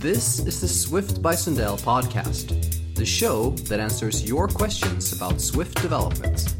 This is the Swift by Sundell podcast, the show that answers your questions about Swift development.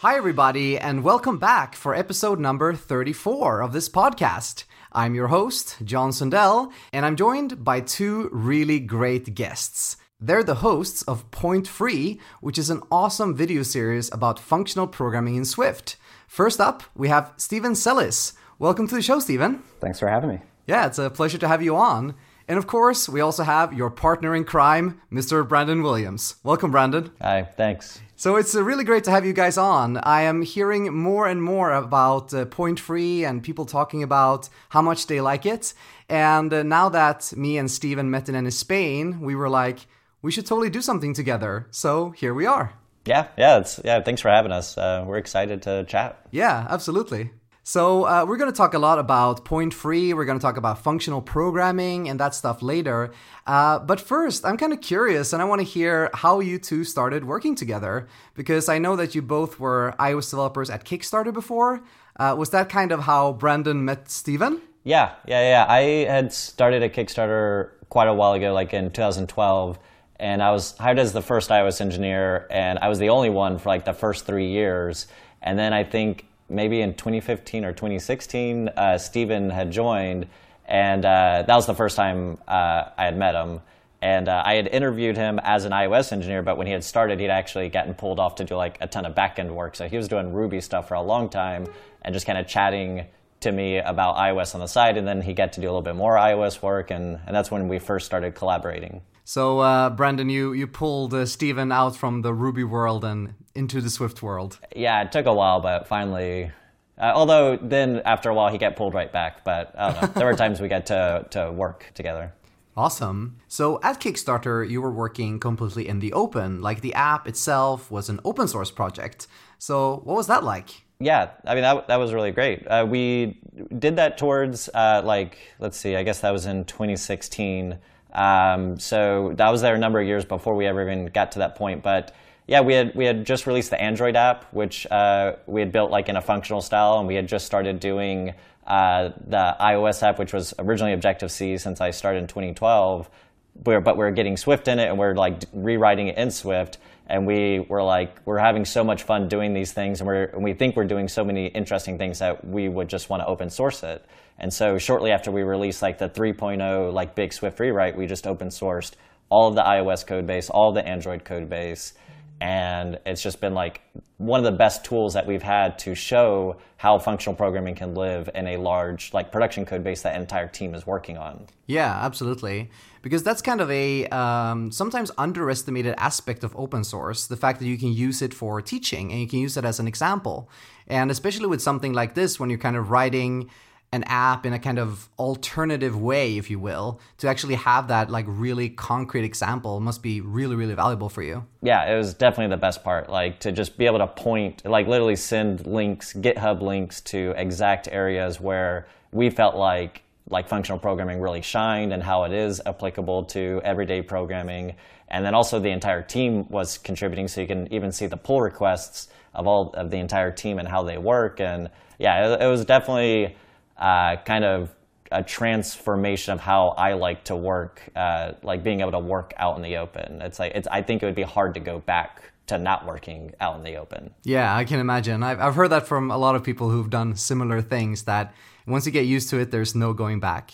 Hi, everybody, and welcome back for episode number 34 of this podcast. I'm your host, John Sundell, and I'm joined by two really great guests. They're the hosts of Point Free, which is an awesome video series about functional programming in Swift. First up, we have Stephen Celis. Welcome to the show, Stephen. Thanks for having me. Yeah, it's a pleasure to have you on. And of course, we also have your partner in crime, Mr. Brandon Williams. Welcome, Brandon. Hi, thanks. So it's uh, really great to have you guys on. I am hearing more and more about uh, Point Free and people talking about how much they like it. And uh, now that me and Stephen met in Spain, we were like, we should totally do something together. So here we are. Yeah, yeah, it's yeah. Thanks for having us. Uh, we're excited to chat. Yeah, absolutely. So, uh, we're going to talk a lot about point free. We're going to talk about functional programming and that stuff later. Uh, but first, I'm kind of curious and I want to hear how you two started working together because I know that you both were iOS developers at Kickstarter before. Uh, was that kind of how Brandon met Stephen? Yeah, yeah, yeah. I had started a Kickstarter quite a while ago, like in 2012 and I was hired as the first iOS engineer, and I was the only one for like the first three years. And then I think maybe in 2015 or 2016, uh, Stephen had joined, and uh, that was the first time uh, I had met him. And uh, I had interviewed him as an iOS engineer, but when he had started, he'd actually gotten pulled off to do like a ton of backend work. So he was doing Ruby stuff for a long time and just kind of chatting to me about iOS on the side. And then he got to do a little bit more iOS work, and, and that's when we first started collaborating. So, uh, Brandon, you, you pulled uh, Stephen out from the Ruby world and into the Swift world. Yeah, it took a while, but finally. Uh, although then after a while he got pulled right back, but there were times we got to to work together. Awesome. So at Kickstarter, you were working completely in the open. Like the app itself was an open source project. So what was that like? Yeah, I mean that that was really great. Uh, we did that towards uh, like let's see, I guess that was in 2016. Um, so that was there a number of years before we ever even got to that point. But yeah, we had we had just released the Android app, which uh, we had built like in a functional style, and we had just started doing uh, the iOS app, which was originally Objective C since I started in 2012. We're, but we're getting Swift in it, and we're like rewriting it in Swift. And we were like, we're having so much fun doing these things, and, we're, and we think we're doing so many interesting things that we would just want to open source it. And so shortly after we released like the 3.0 like big Swift rewrite, we just open sourced all of the iOS code base, all of the Android code base. And it's just been like one of the best tools that we've had to show how functional programming can live in a large like production code base that entire team is working on. Yeah, absolutely. Because that's kind of a um, sometimes underestimated aspect of open source the fact that you can use it for teaching and you can use it as an example. And especially with something like this, when you're kind of writing an app in a kind of alternative way, if you will, to actually have that like really concrete example must be really, really valuable for you. Yeah, it was definitely the best part. Like to just be able to point, like literally send links, GitHub links to exact areas where we felt like like functional programming really shined and how it is applicable to everyday programming. And then also the entire team was contributing, so you can even see the pull requests of all of the entire team and how they work. And yeah, it, it was definitely uh, kind of a transformation of how I like to work, uh, like being able to work out in the open. It's like it's. I think it would be hard to go back to not working out in the open. Yeah, I can imagine. I've I've heard that from a lot of people who've done similar things. That once you get used to it, there's no going back.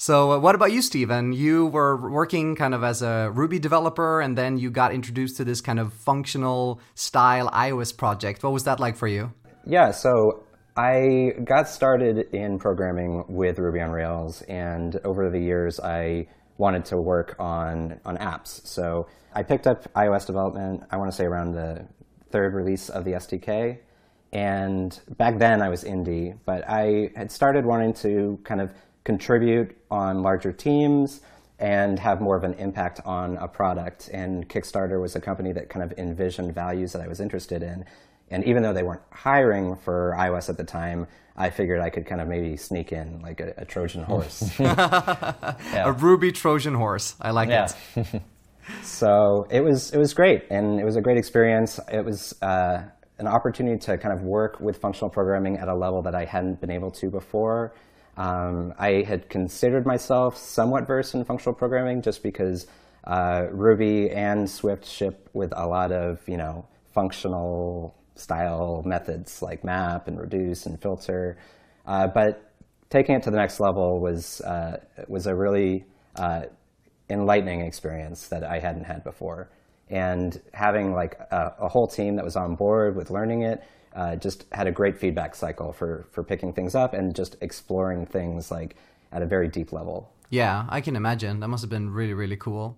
So, uh, what about you, Stephen? You were working kind of as a Ruby developer, and then you got introduced to this kind of functional style iOS project. What was that like for you? Yeah, so I got started in programming with Ruby on Rails, and over the years, I wanted to work on on apps. So I picked up iOS development. I want to say around the third release of the SDK, and back then I was indie, but I had started wanting to kind of contribute on larger teams and have more of an impact on a product. And Kickstarter was a company that kind of envisioned values that I was interested in. And even though they weren't hiring for iOS at the time, I figured I could kind of maybe sneak in like a, a Trojan horse. yeah. A Ruby Trojan horse. I like yeah. it. so it was it was great, and it was a great experience. It was uh, an opportunity to kind of work with functional programming at a level that I hadn't been able to before. Um, I had considered myself somewhat versed in functional programming just because uh, Ruby and Swift ship with a lot of you know functional style methods like map and reduce and filter. Uh, but taking it to the next level was uh, was a really uh, enlightening experience that I hadn't had before. And having like a, a whole team that was on board with learning it uh, just had a great feedback cycle for for picking things up and just exploring things like at a very deep level. Yeah, I can imagine. That must have been really, really cool.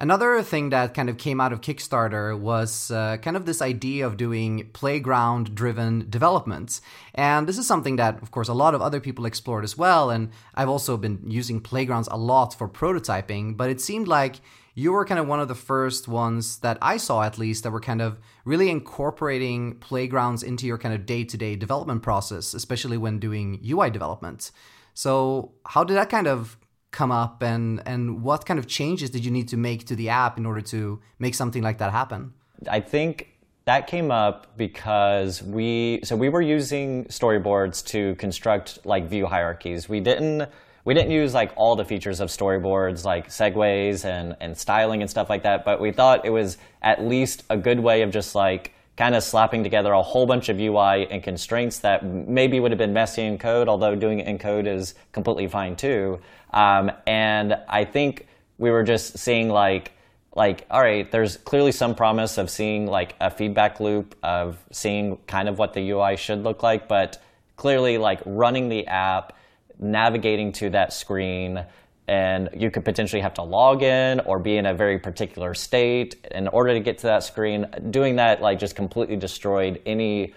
Another thing that kind of came out of Kickstarter was uh, kind of this idea of doing playground driven development. And this is something that, of course, a lot of other people explored as well. And I've also been using playgrounds a lot for prototyping, but it seemed like you were kind of one of the first ones that I saw, at least, that were kind of really incorporating playgrounds into your kind of day to day development process, especially when doing UI development. So, how did that kind of come up and and what kind of changes did you need to make to the app in order to make something like that happen i think that came up because we so we were using storyboards to construct like view hierarchies we didn't we didn't use like all the features of storyboards like segues and and styling and stuff like that but we thought it was at least a good way of just like kind of slapping together a whole bunch of UI and constraints that maybe would have been messy in code, although doing it in code is completely fine too. Um, and I think we were just seeing like, like, all right, there's clearly some promise of seeing like a feedback loop of seeing kind of what the UI should look like, but clearly like running the app, navigating to that screen, and you could potentially have to log in or be in a very particular state in order to get to that screen. Doing that like just completely destroyed any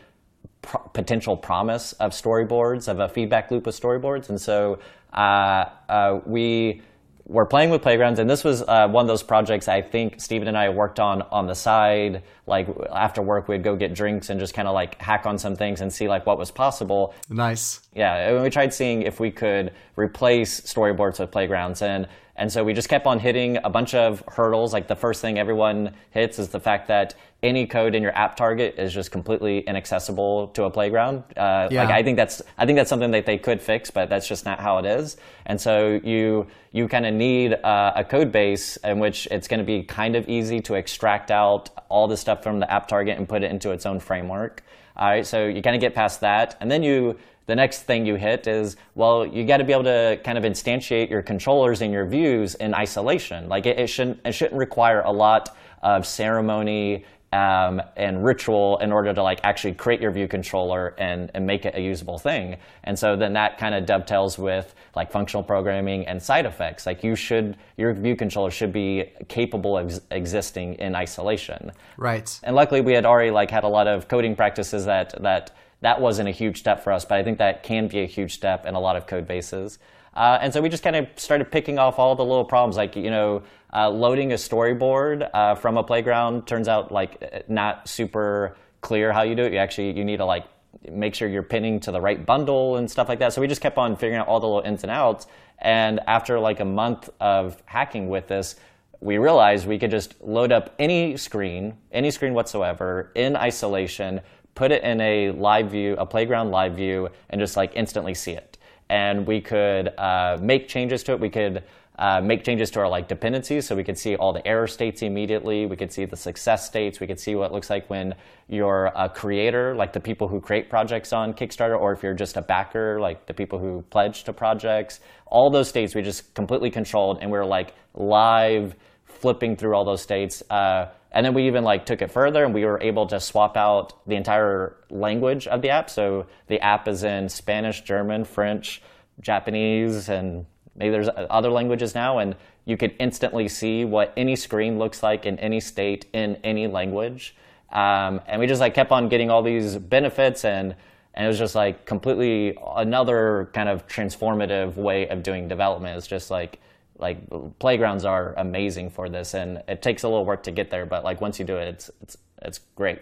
potential promise of storyboards, of a feedback loop of storyboards. And so uh, uh, we we're playing with playgrounds, and this was uh, one of those projects I think Stephen and I worked on on the side. Like after work, we'd go get drinks and just kind of like hack on some things and see like what was possible. Nice. Yeah, and we tried seeing if we could replace storyboards with playgrounds, and and so we just kept on hitting a bunch of hurdles. Like the first thing everyone hits is the fact that any code in your app target is just completely inaccessible to a playground. Uh, yeah. Like I think that's I think that's something that they could fix, but that's just not how it is. And so you you kind of need uh, a code base in which it's going to be kind of easy to extract out all the stuff from the app target and put it into its own framework. All right, so you kind of get past that, and then you the next thing you hit is well you got to be able to kind of instantiate your controllers and your views in isolation like it, it shouldn't it shouldn't require a lot of ceremony um, and ritual in order to like actually create your view controller and, and make it a usable thing. And so then that kind of dovetails with like functional programming and side effects. Like you should, your view controller should be capable of ex- existing in isolation. Right. And luckily we had already like had a lot of coding practices that, that that wasn't a huge step for us, but I think that can be a huge step in a lot of code bases. Uh, and so we just kind of started picking off all the little problems, like you know, uh, loading a storyboard uh, from a playground turns out like not super clear how you do it. You actually you need to like make sure you're pinning to the right bundle and stuff like that. So we just kept on figuring out all the little ins and outs. And after like a month of hacking with this, we realized we could just load up any screen, any screen whatsoever, in isolation, put it in a live view, a playground live view, and just like instantly see it. And we could uh, make changes to it. We could uh, make changes to our like dependencies so we could see all the error states immediately. We could see the success states. We could see what it looks like when you're a creator, like the people who create projects on Kickstarter, or if you're just a backer, like the people who pledge to projects. All those states we just completely controlled, and we are like live flipping through all those states. Uh, and then we even like took it further and we were able to swap out the entire language of the app. So the app is in Spanish, German, French, Japanese, and maybe there's other languages now. And you could instantly see what any screen looks like in any state in any language. Um, and we just like kept on getting all these benefits and and it was just like completely another kind of transformative way of doing development. It's just like like playgrounds are amazing for this, and it takes a little work to get there, but like once you do it, it's it's it's great.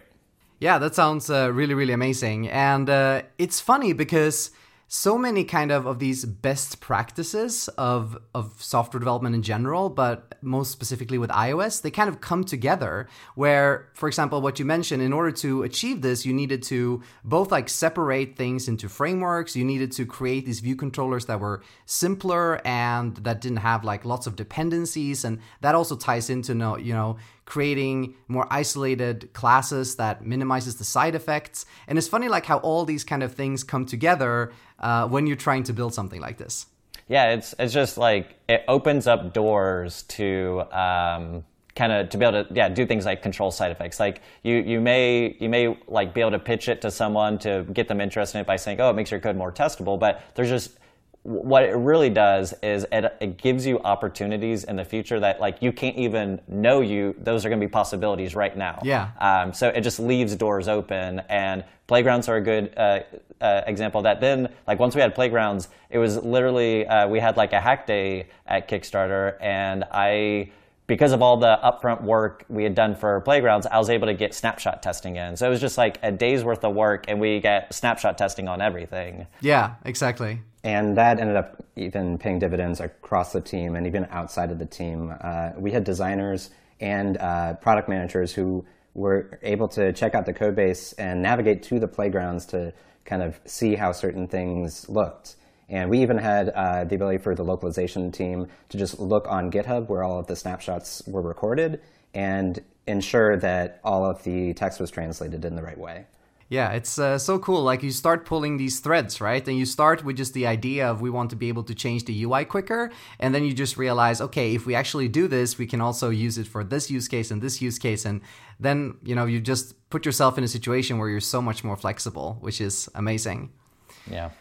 Yeah, that sounds uh, really really amazing, and uh, it's funny because so many kind of of these best practices of of software development in general, but most specifically with iOS, they kind of come together. Where, for example, what you mentioned, in order to achieve this, you needed to both like separate things into frameworks. You needed to create these view controllers that were simpler and that didn't have like lots of dependencies, and that also ties into no, you know creating more isolated classes that minimizes the side effects. And it's funny like how all these kind of things come together uh, when you're trying to build something like this. Yeah, it's it's just like it opens up doors to um, kind of to be able to yeah do things like control side effects. Like you you may you may like be able to pitch it to someone to get them interested in it by saying oh it makes your code more testable, but there's just what it really does is it, it, gives you opportunities in the future that like you can't even know you those are going to be possibilities right now yeah um, so it just leaves doors open and playgrounds are a good uh, uh, example that then like once we had playgrounds it was literally uh, we had like a hack day at kickstarter and i because of all the upfront work we had done for playgrounds, I was able to get snapshot testing in. So it was just like a day's worth of work, and we get snapshot testing on everything. Yeah, exactly. And that ended up even paying dividends across the team and even outside of the team. Uh, we had designers and uh, product managers who were able to check out the code base and navigate to the playgrounds to kind of see how certain things looked. And we even had uh, the ability for the localization team to just look on GitHub where all of the snapshots were recorded and ensure that all of the text was translated in the right way. Yeah, it's uh, so cool. Like you start pulling these threads, right? And you start with just the idea of we want to be able to change the UI quicker. And then you just realize, okay, if we actually do this, we can also use it for this use case and this use case. And then, you know, you just put yourself in a situation where you're so much more flexible, which is amazing. Yeah.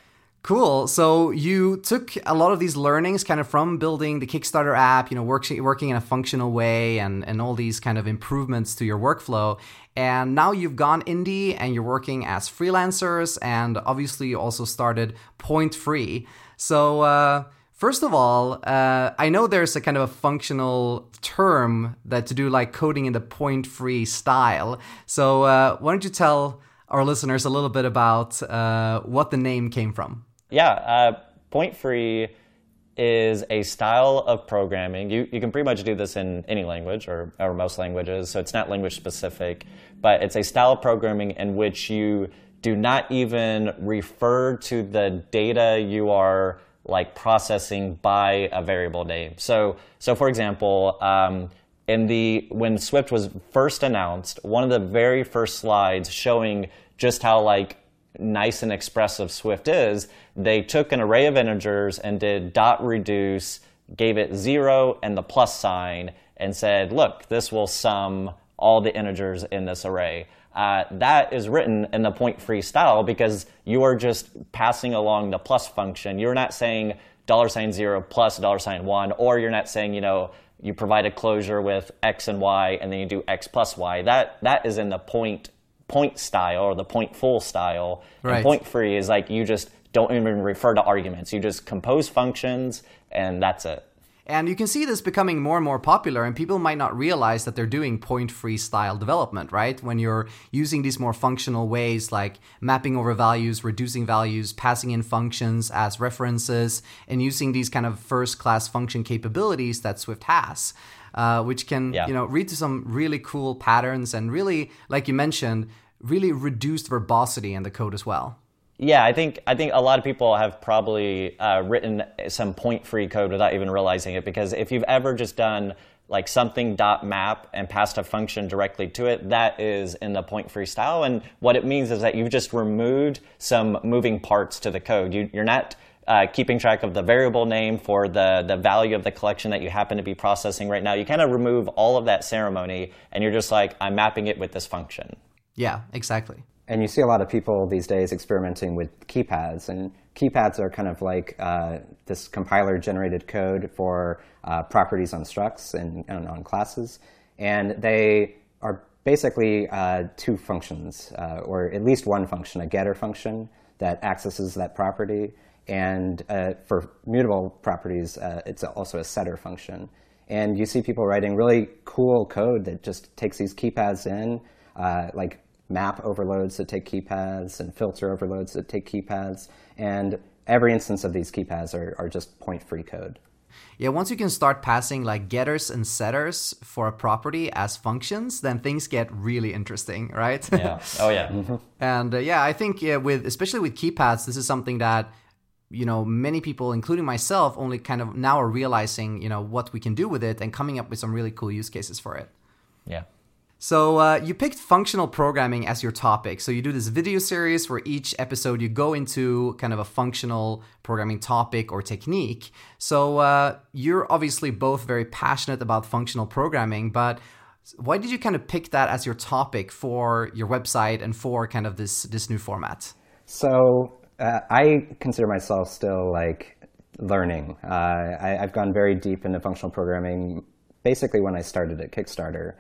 Cool. So you took a lot of these learnings kind of from building the Kickstarter app, you know, work, working in a functional way and, and all these kind of improvements to your workflow. And now you've gone indie and you're working as freelancers and obviously you also started Point Free. So, uh, First of all, uh, I know there's a kind of a functional term that to do like coding in the point free style. So, uh, why don't you tell our listeners a little bit about uh, what the name came from? Yeah, uh, point free is a style of programming. You, you can pretty much do this in any language or, or most languages, so it's not language specific, but it's a style of programming in which you do not even refer to the data you are like processing by a variable name. So, so for example, um, in the when Swift was first announced, one of the very first slides showing just how like nice and expressive Swift is, they took an array of integers and did dot reduce, gave it zero and the plus sign, and said, look, this will sum all the integers in this array. Uh, that is written in the point free style because you are just passing along the plus function. You're not saying dollar sign zero plus dollar sign one, or you're not saying, you know, you provide a closure with x and y and then you do x plus y. That that is in the point point style or the point full style. Right. And point free is like you just don't even refer to arguments. You just compose functions and that's it. And you can see this becoming more and more popular, and people might not realize that they're doing point free style development, right? When you're using these more functional ways like mapping over values, reducing values, passing in functions as references, and using these kind of first class function capabilities that Swift has uh, which can yeah. you know read to some really cool patterns and really, like you mentioned, really reduced verbosity in the code as well. Yeah, I think I think a lot of people have probably uh, written some point-free code without even realizing it. Because if you've ever just done like something dot map and passed a function directly to it, that is in the point-free style. And what it means is that you've just removed some moving parts to the code. You, you're not uh, keeping track of the variable name for the, the value of the collection that you happen to be processing right now. You kind of remove all of that ceremony and you're just like, I'm mapping it with this function. Yeah, exactly. And you see a lot of people these days experimenting with keypaths. And keypaths are kind of like uh, this compiler generated code for uh, properties on structs and, and, on classes. And they are basically uh, two functions, uh, or at least one function, a getter function that accesses that property and uh, for mutable properties, uh, it's also a setter function. And you see people writing really cool code that just takes these keypaths in, uh, like map overloads that take keypaths and filter overloads that take keypaths. And every instance of these key paths are, are just point free code. Yeah, once you can start passing like getters and setters for a property as functions, then things get really interesting, right? Yeah. Oh yeah. mm-hmm. And uh, yeah, I think yeah, with especially with key paths, this is something that you know many people, including myself, only kind of now are realizing you know what we can do with it and coming up with some really cool use cases for it. Yeah. So uh, you picked functional programming as your topic. So you do this video series where each episode you go into kind of a functional programming topic or technique. So uh, you're obviously both very passionate about functional programming, but why did you kind of pick that as your topic for your website and for kind of this this new format? So uh, I consider myself still like learning. Uh, I, have gone very deep into functional programming basically when I started at Kickstarter.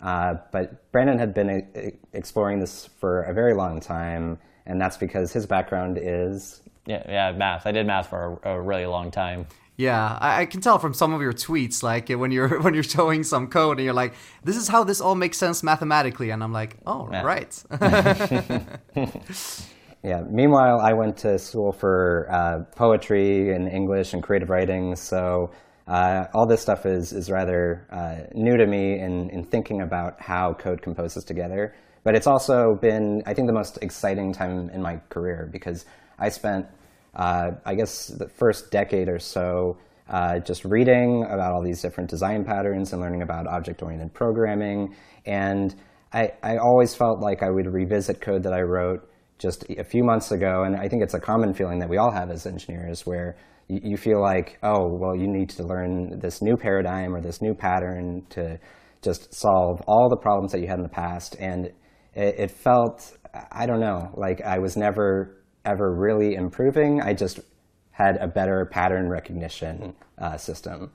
Uh, but Brandon had been a- uh, exploring this for a very long time, and that's because his background is yeah, yeah, math. I did math for a, a really long time. Yeah, I, I, can tell from some of your tweets, like when you're when you're showing some code and you're like, "This is how this all makes sense mathematically," and I'm like, "Oh, yeah. right." yeah. Meanwhile, I went to school for uh, poetry and English and creative writing, so uh, all this stuff is, is rather uh, new to me in, in thinking about how code composes together. But it's also been, I think, the most exciting time in my career because I spent, uh, I guess, the first decade or so uh, just reading about all these different design patterns and learning about object oriented programming. And I, I always felt like I would revisit code that I wrote just a few months ago. And I think it's a common feeling that we all have as engineers where you, you feel like, oh, well, you need to learn this new paradigm or this new pattern to just solve all the problems that you had in the past. And it, it felt, I don't know, like I was never ever really improving. I just had a better pattern recognition uh, system.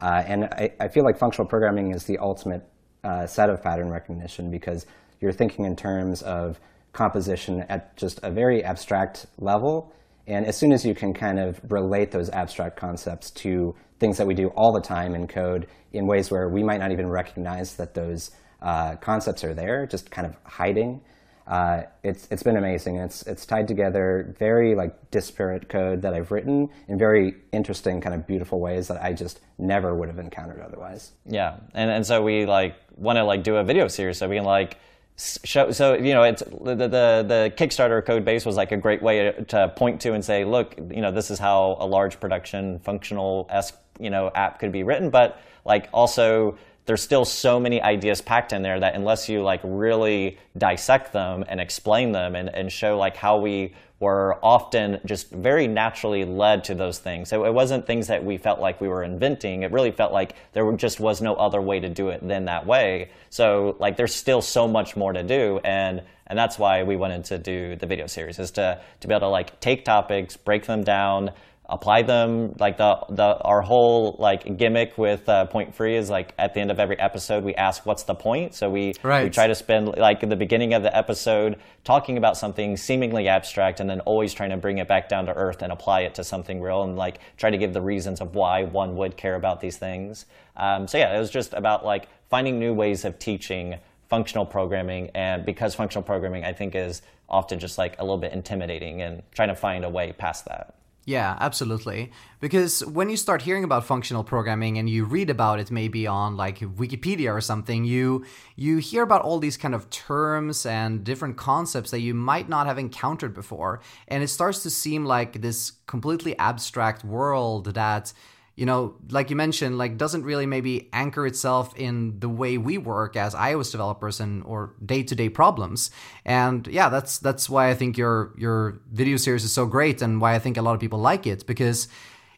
Uh, and I, I, feel like functional programming is the ultimate uh, set of pattern recognition because you're thinking in terms of composition at just a very abstract level and as soon as you can kind of relate those abstract concepts to things that we do all the time in code in ways where we might not even recognize that those uh, concepts are there, just kind of hiding, uh, it's it's been amazing. It's it's tied together very like disparate code that I've written in very interesting kind of beautiful ways that I just never would have encountered otherwise. Yeah, and and so we like want to like do a video series so we can like so you know it's the, the the kickstarter code base was like a great way to point to and say look you know this is how a large production functional esque you know app could be written. But like also there's still so many ideas packed in there that unless you like really dissect them and explain them and, and show like how we were often just very naturally led to those things. So it wasn't things that we felt like we were inventing. It really felt like there just was no other way to do it than that way. So like there's still so much more to do and and that's why we wanted to do the video series is to to be able to like take topics, break them down, apply them like the, the our whole like gimmick with uh, point free is like at the end of every episode we ask what's the point. So we right. we try to spend like in the beginning of the episode talking about something seemingly abstract and then always trying to bring it back down to earth and apply it to something real and like try to give the reasons of why one would care about these things. Um, so yeah it was just about like finding new ways of teaching functional programming. And because functional programming i think is often just like a little bit intimidating and trying to find a way past that yeah, absolutely. Because when you start hearing about functional programming and you read about it maybe on like Wikipedia or something, you you hear about all these kind of terms and different concepts that you might not have encountered before, and it starts to seem like this completely abstract world that you know, like you mentioned, like doesn't really maybe anchor itself in the way we work as iOS developers and or day-to-day problems. And yeah, that's that's why I think your your video series is so great and why I think a lot of people like it because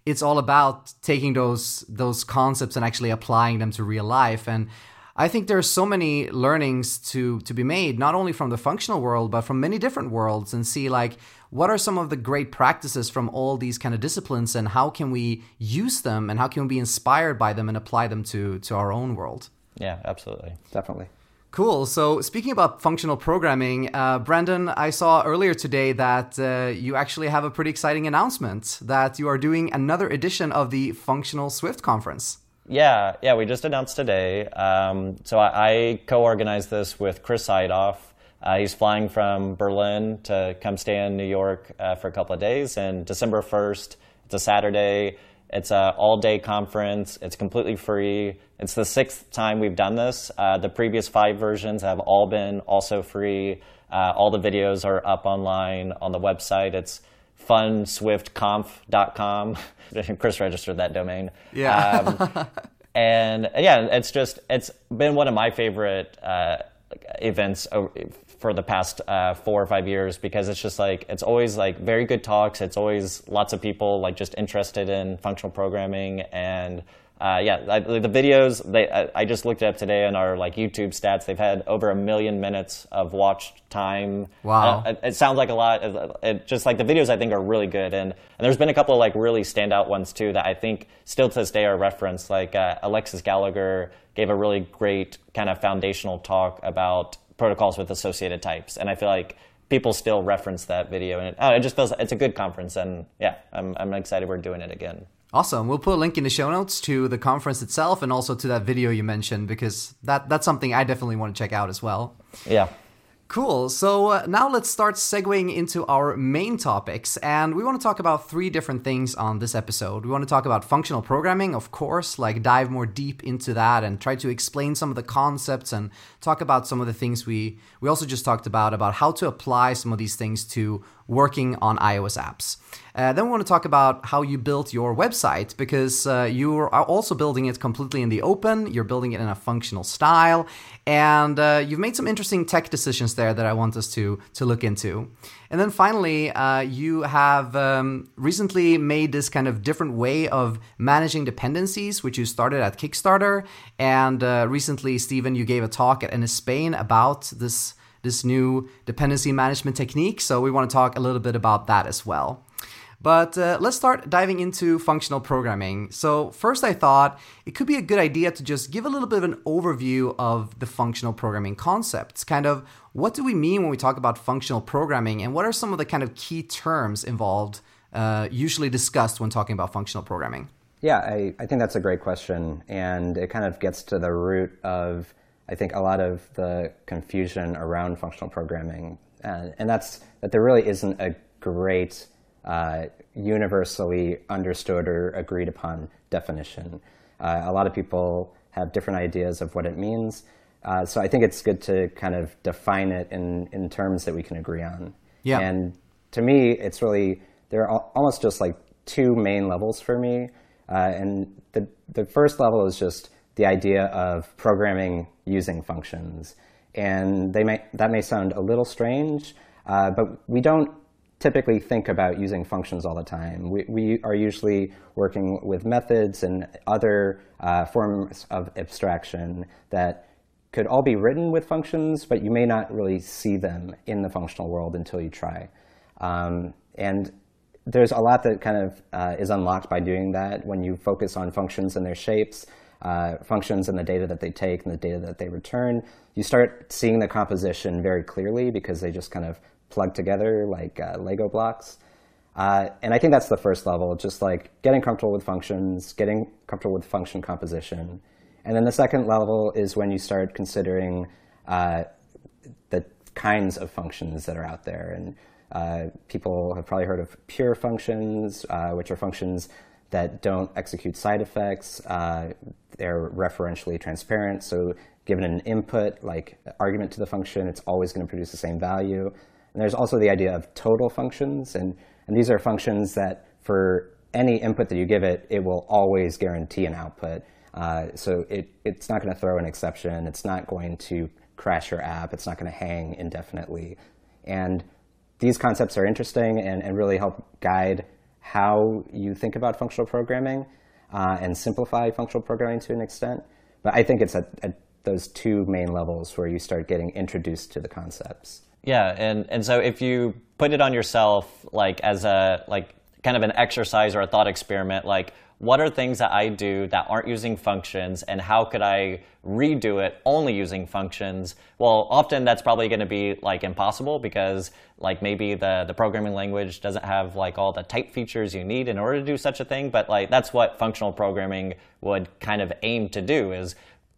it's all about taking those those concepts and actually applying them to real life and I think there's so many learnings to to be made, not only from the functional world, but from many different worlds, and see like what are some of the great practices from all these kind of disciplines, and how can we use them, and how can we be inspired by them and apply them to to our own world. Yeah, absolutely, definitely. Cool. So, speaking about functional programming, uh, Brandon, I saw earlier today that uh, you actually have a pretty exciting announcement that you are doing another edition of the Functional Swift Conference. Yeah, yeah, we just announced today. Um, so I, I co-organized this with Chris Eidhof. Uh, he's flying from Berlin to come stay in New York uh, for a couple of days. And December 1st, it's a Saturday. It's an all day conference. It's completely free. It's the sixth time we've done this. Uh, the previous five versions have all been also free. Uh, all the videos are up online on the website. It's funswiftconf.com. Chris registered that domain. Yeah. Um, and yeah, it's just, it's been one of my favorite uh, events for the past uh, four or five years because it's just like it's always like very good talks. It's always lots of people like just interested in functional programming and uh, yeah, I, the videos they I, I, just looked it up today on our like YouTube stats. They've had over a million minutes of watched time. Wow, uh, it, it, sounds like a lot. It, it, just like the videos, I think are really good, and, and there's been a couple of like really standout ones too that I think still to this day are referenced. Like uh, Alexis Gallagher gave a really great kind of foundational talk about protocols with associated types, and I feel like people still reference that video, and it, oh, it just feels it's a good conference, and yeah, I'm I'm excited we're doing it again. Awesome. We'll put a link in the show notes to the conference itself and also to that video you mentioned because that that's something I definitely want to check out as well. Yeah. Cool. So uh, now let's start segueing into our main topics. And we want to talk about three different things on this episode. We want to talk about functional programming, of course, like dive more deep into that and try to explain some of the concepts and talk about some of the things we, we also just talked about, about how to apply some of these things to working on iOS apps. Uh, then we want to talk about how you built your website because uh, you are also building it completely in the open. You're building it in a functional style, and uh, you've made some interesting tech decisions there that I want us to to look into. And then finally, uh, you have um, recently made this kind of different way of managing dependencies, which you started at Kickstarter. And uh, recently, Stephen, you gave a talk at NSSpain about this this new dependency management technique. So we want to talk a little bit about that as well. But uh, let's start diving into functional programming. So, first, I thought it could be a good idea to just give a little bit of an overview of the functional programming concepts. Kind of what do we mean when we talk about functional programming, and what are some of the kind of key terms involved, uh, usually discussed when talking about functional programming? Yeah, I, I think that's a great question. And it kind of gets to the root of I think a lot of the confusion around functional programming, uh, and that's that there really isn't a great uh, universally understood or agreed upon definition. Uh, a lot of people have different ideas of what it means, uh, so I think it's good to kind of define it in, in terms that we can agree on. Yeah. And to me, it's really there are almost just like two main levels for me, uh, and the the first level is just the idea of programming using functions. And they may, that may sound a little strange, uh, but we don't typically think about using functions all the time. We, we are usually working with methods and other uh, forms of abstraction that could all be written with functions, but you may not really see them in the functional world until you try. Um, and there's a lot that kind of uh, is unlocked by doing that when you focus on functions and their shapes uh, functions and the data that they take and the data that they return, you start seeing the composition very clearly because they just kind of plug together like uh, Lego blocks. Uh, and I think that's the first level, just like getting comfortable with functions, getting comfortable with function composition. And then the second level is when you start considering uh, the kinds of functions that are out there. And uh, people have probably heard of pure functions, uh, which are functions that don't execute side effects. Uh, they're referentially transparent, so given an input, like argument to the function, it's always going to produce the same value. And there's also the idea of total functions, and, and these are functions that for any input that you give it, it will always guarantee an output. Uh, so it, it's not going to throw an exception. It's not going to crash your app. It's not going to hang indefinitely. And these concepts are interesting and, and really help guide how you think about functional programming uh, and simplify functional programming to an extent. But I think it's at, at those two main levels where you start getting introduced to the concepts. Yeah, and, and so if you put it on yourself like as a like kind of an exercise or a thought experiment, like what are things that I do that aren't using functions and how could I redo it only using functions? Well, often that's probably going to be like impossible because like maybe the, the programming language doesn't have like all the type features you need in order to do such a thing. But like that's what functional programming would kind of aim to do is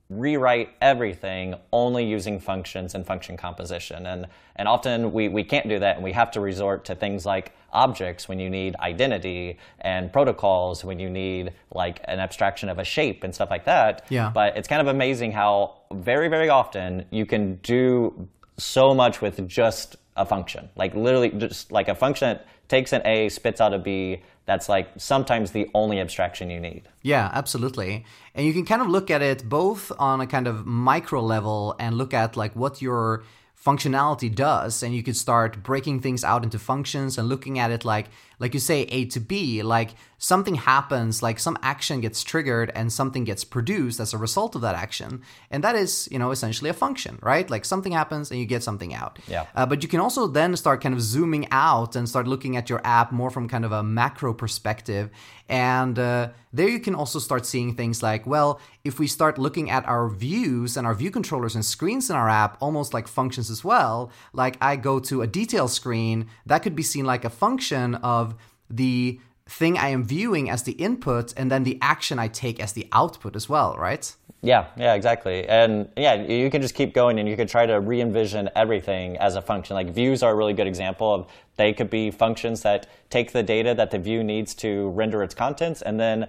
rewrite everything only using functions and function composition. And, and often we, we can't do that and we have to resort to things like objects when you need identity and protocols when you need like an abstraction of a shape and stuff like that. Yeah. But it's kind of amazing how very, very often you can do so much with just a function. Like literally just like a function that takes an A, spits out a B, that's like sometimes the only abstraction you need. Yeah, absolutely. And you can kind of look at it both on a kind of micro level and look at like what your functionality does and you could start breaking things out into functions and looking at it like like you say a to b like something happens like some action gets triggered and something gets produced as a result of that action. And that is you know essentially a function right? Like something happens and you get something out. Yeah. uh, but you can also then start kind of zooming out and start looking at your app more from kind of a macro perspective. And uh, there you can also start seeing things like well if we start looking at our views and our view controllers and screens in our app almost like functions as well like i go to a detail screen that could be seen like a function of the thing I am viewing as the input and then the action I take as the output as well, right? Yeah, yeah, exactly. And yeah, you can just keep going and you could try to re envision everything as a function. Like views are a really good example of they could be functions that take the data that the view needs to render its contents and then,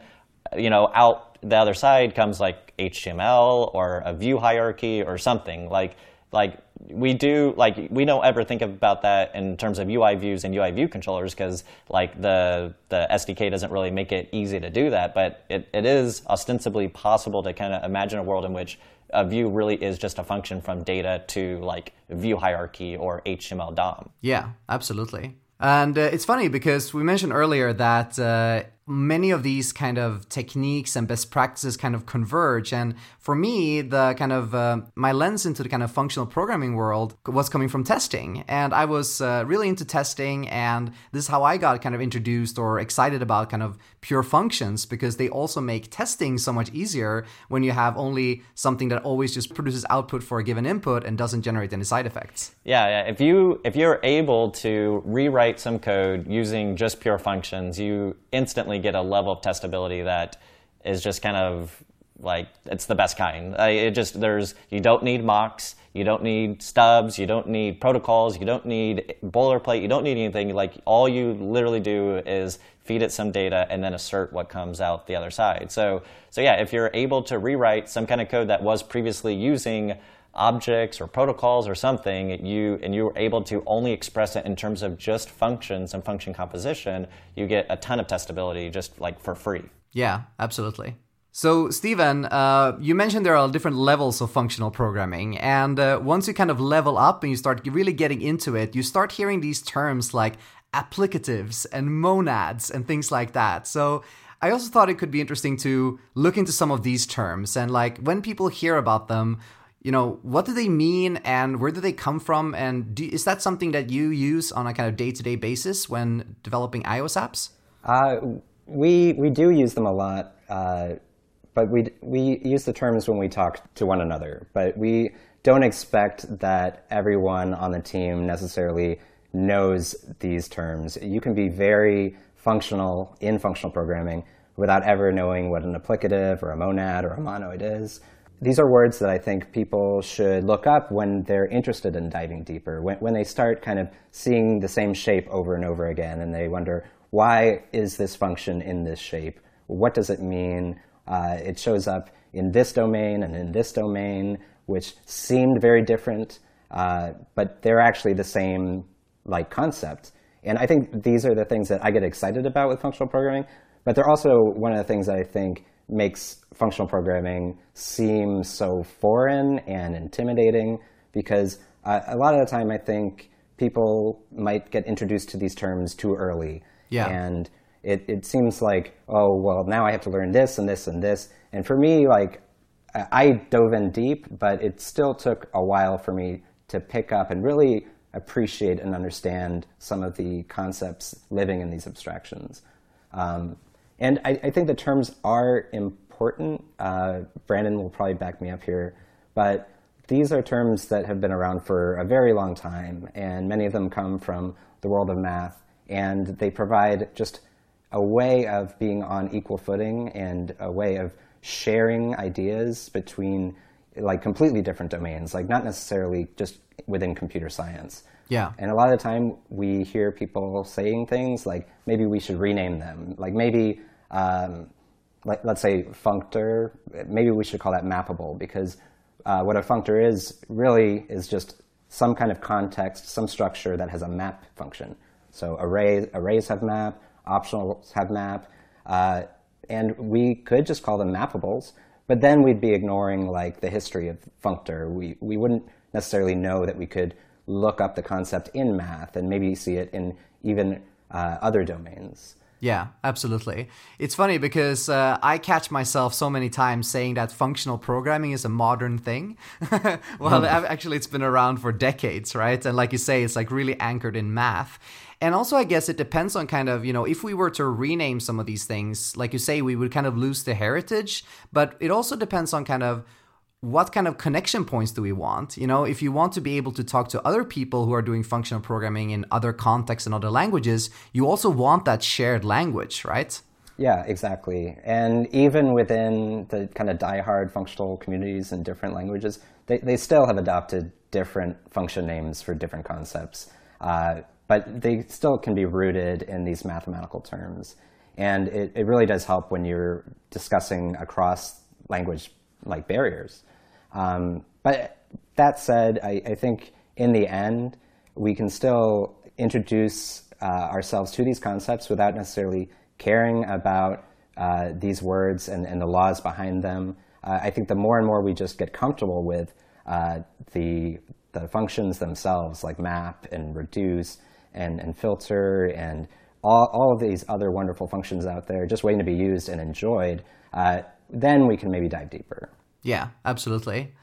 you know, out the other side comes like HTML or a view hierarchy or something. Like, like we do like we don't ever think about that in terms of UI views and UI view controllers because like the the SDK doesn't really make it easy to do that. But it, it is ostensibly possible to kind of imagine a world in which a view really is just a function from data to like view hierarchy or HTML DOM. Yeah, absolutely. And uh, it's funny because we mentioned earlier that uh, many of these kind of techniques and best practices kind of converge. And for me, the kind of uh, my lens into the kind of functional programming world was coming from testing. And I was uh, really into testing. And this is how I got kind of introduced or excited about kind of pure functions because they also make testing so much easier when you have only something that always just produces output for a given input and doesn't generate any side effects. Yeah, yeah. If you if you're able to rewrite some code using just pure functions, you instantly get a level of testability that is just kind of like it's the best kind. Uh, it just there's you don't need mocks, you don't need stubs, you don't need protocols, you don't need boilerplate, you don't need anything. Like all you literally do is feed it some data and then assert what comes out the other side. So so yeah, if you're able to rewrite some kind of code that was previously using objects or protocols or something, you and you were able to only express it in terms of just functions and function composition, you get a ton of testability just like for free. Yeah, absolutely. So, Stephen, uh, you mentioned there are different levels of functional programming. And uh, once you kind of level up and you start really getting into it, you start hearing these terms like applicatives and monads and things like that. So, I also thought it could be interesting to look into some of these terms and, like, when people hear about them, you know, what do they mean and where do they come from? And do, is that something that you use on a kind of day to day basis when developing iOS apps? Uh, we we do use them a lot, uh, but we we use the terms when we talk to one another. But we don't expect that everyone on the team necessarily knows these terms. You can be very functional in functional programming without ever knowing what an applicative or a monad or a monoid is. These are words that I think people should look up when they're interested in diving deeper, when, when they start kind of seeing the same shape over and over again and they wonder, why is this function in this shape? What does it mean? Uh, it shows up in this domain and in this domain, which seemed very different, uh, but they're actually the same like concept. And I think these are the things that I get excited about with functional programming, but they're also one of the things that I think makes functional programming seem so foreign and intimidating because uh, a lot of the time I think people might get introduced to these terms too early. Yeah. And it, it seems like, oh, well, now I have to learn this and this and this. And for me, like, I dove in deep, but it still took a while for me to pick up and really appreciate and understand some of the concepts living in these abstractions. Um, and I, I, think the terms are important. Uh, Brandon will probably back me up here, but these are terms that have been around for a very long time, and many of them come from the world of math, and they provide just a way of being on equal footing and a way of sharing ideas between like completely different domains, like not necessarily just within computer science. Yeah. And a lot of the time we hear people saying things like maybe we should rename them. Like maybe, um, like, let's say functor, maybe we should call that mappable because uh, what a functor is really is just some kind of context, some structure that has a map function. So arrays, arrays have map, optionals have map, uh, and we could just call them mappables, but then we'd be ignoring like the history of functor. We, we wouldn't necessarily know that we could look up the concept in math and maybe see it in even uh, other domains. Yeah, absolutely. It's funny because uh, I catch myself so many times saying that functional programming is a modern thing. well, mm. actually, it's been around for decades, right? And like you say, it's like really anchored in math. And also, I guess it depends on kind of, you know, if we were to rename some of these things, like you say, we would kind of lose the heritage. But it also depends on kind of what kind of connection points do we want? You know, if you want to be able to talk to other people who are doing functional programming in other contexts and other languages, you also want that shared language, right? Yeah, exactly. And even within the kind of die-hard functional communities in different languages, they, they still have adopted different function names for different concepts. Uh, but they still can be rooted in these mathematical terms. And it, it really does help when you're discussing across language like barriers. Um, but that said, I, I, think in the end, we can still introduce uh, ourselves to these concepts without necessarily caring about uh, these words and, and, the laws behind them. Uh, I think the more and more we just get comfortable with uh, the, the functions themselves, like map and reduce and, and filter and all, all of these other wonderful functions out there just waiting to be used and enjoyed, uh, then we can maybe dive deeper. Yeah, absolutely.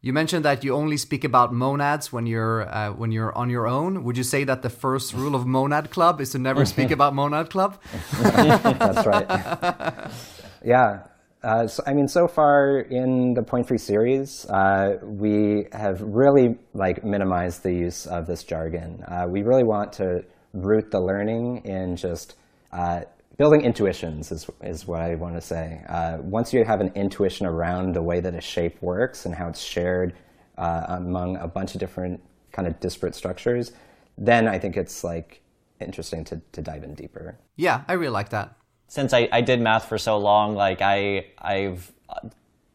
You mentioned that you only speak about monads when you're uh, when you're on your own. Would you say that the first rule of Monad Club is to never speak about Monad Club? That's right. yeah. Uh, so, I mean, so far in the Point Free series, uh, we have really like minimized the use of this jargon. Uh, we really want to root the learning in just uh, building intuitions is, is what I want to say. Uh, once you have an intuition around the way that a shape works and how it's shared uh, among a bunch of different kind of disparate structures, then I think it's like interesting to, to dive in deeper. Yeah, I really like that. Since I, I did math for so long, like I I've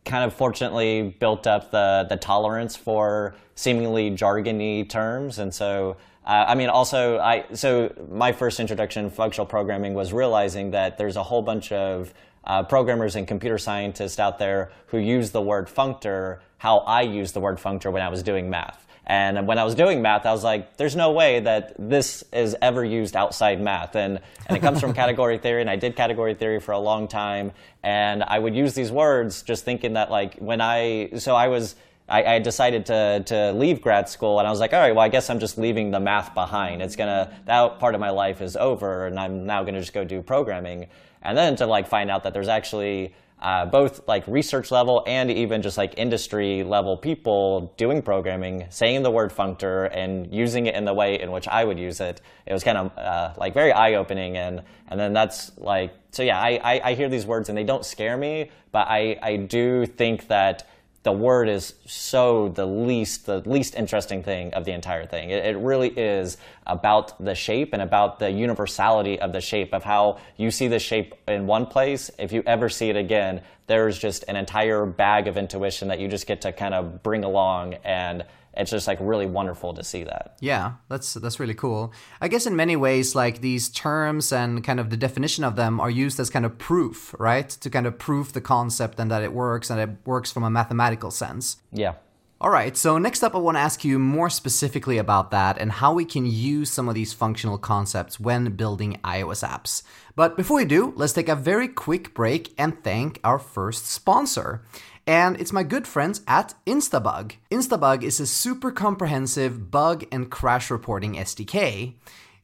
kind of fortunately built up the the tolerance for seemingly jargony terms, and so uh, I mean, also, I so my first introduction to functional programming was realizing that there's a whole bunch of uh, programmers and computer scientists out there who use the word functor how I used the word functor when I was doing math. And when I was doing math, I was like, there's no way that this is ever used outside math. And, and it comes from category theory, and I did category theory for a long time. And I would use these words just thinking that, like, when I, so I was, I, I, decided to, to leave grad school and I was like, all right, well, I guess I'm just leaving the math behind. It's gonna, that part of my life is over and I'm now gonna just go do programming. And then to like find out that there's actually uh, both like research level and even just like industry level people doing programming, saying the word functor and using it in the way in which I would use it. It was kind of uh, like very eye opening. And, and then that's like, so yeah, I, I, I hear these words and they don't scare me, but I, I do think that the word is so the least the least interesting thing of the entire thing. It, it, really is about the shape and about the universality of the shape of how you see the shape in one place. If you ever see it again, there's just an entire bag of intuition that you just get to kind of bring along and it's just like really wonderful to see that. Yeah, that's that's really cool. I guess in many ways, like these terms and kind of the definition of them are used as kind of proof, right? To kind of prove the concept and that it works and it works from a mathematical sense. Yeah. All right, so next up, I want to ask you more specifically about that and how we can use some of these functional concepts when building iOS apps. But before we do, let's take a very quick break and thank our first sponsor and it's my good friends at Instabug. Instabug is a super comprehensive bug and crash reporting SDK.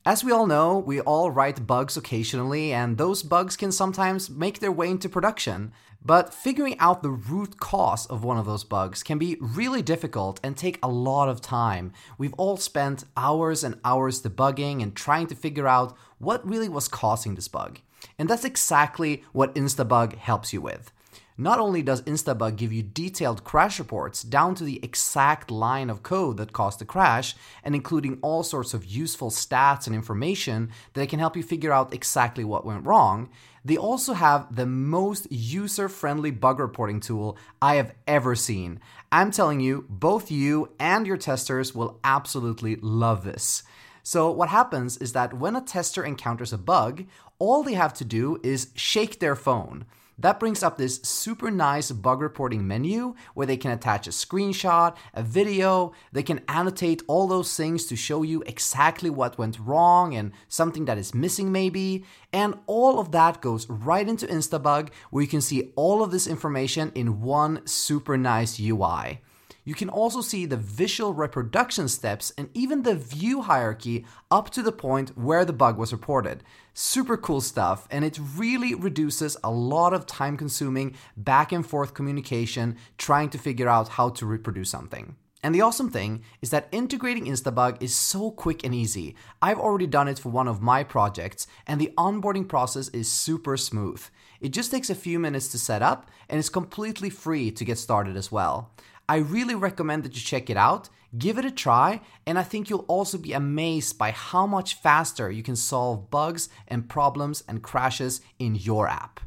As we all know, we all write bugs occasionally, and those bugs can sometimes make their way into production. But figuring out the root cause of one of those bugs can be really difficult and take a lot of time. We've all spent hours and hours debugging and trying to figure out what really was causing this bug. And that's exactly what Instabug helps you with. Not only does Instabug give you detailed crash reports down to the exact line of code that caused the crash, and including all sorts of useful stats and information that can help you figure out exactly what went wrong, they also have the most user friendly bug reporting tool I have ever seen. I'm telling you, both you and your testers will absolutely love this. So, what happens is that when a tester encounters a bug, all they have to do is shake their phone. That brings up this super nice bug reporting menu where they can attach a screenshot, a video, they can annotate all those things to show you exactly what went wrong and something that is missing maybe. And all of that goes right into Instabug where you can see all of this information in one super nice UI. You can also see the visual reproduction steps and even the view hierarchy up to the point where the bug was reported. Super cool stuff, and it really reduces a lot of time consuming back and forth communication trying to figure out how to reproduce something. And the awesome thing is that integrating Instabug is so quick and easy. I've already done it for one of my projects, and the onboarding process is super smooth. It just takes a few minutes to set up, and it's completely free to get started as well. I really recommend that you check it out, give it a try, and I think you'll also be amazed by how much faster you can solve bugs and problems and crashes in your app.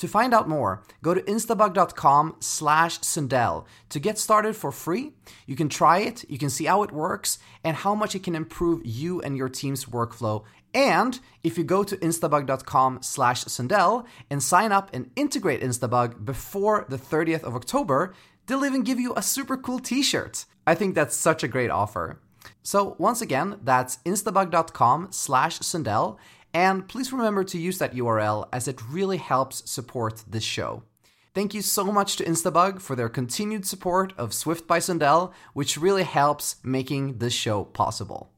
To find out more, go to instabug.com slash Sundell to get started for free. You can try it, you can see how it works, and how much it can improve you and your team's workflow. And if you go to instabug.com slash Sundell and sign up and integrate Instabug before the 30th of October, They'll even give you a super cool t shirt. I think that's such a great offer. So, once again, that's instabug.com slash Sundell, and please remember to use that URL as it really helps support this show. Thank you so much to Instabug for their continued support of Swift by Sundell, which really helps making this show possible.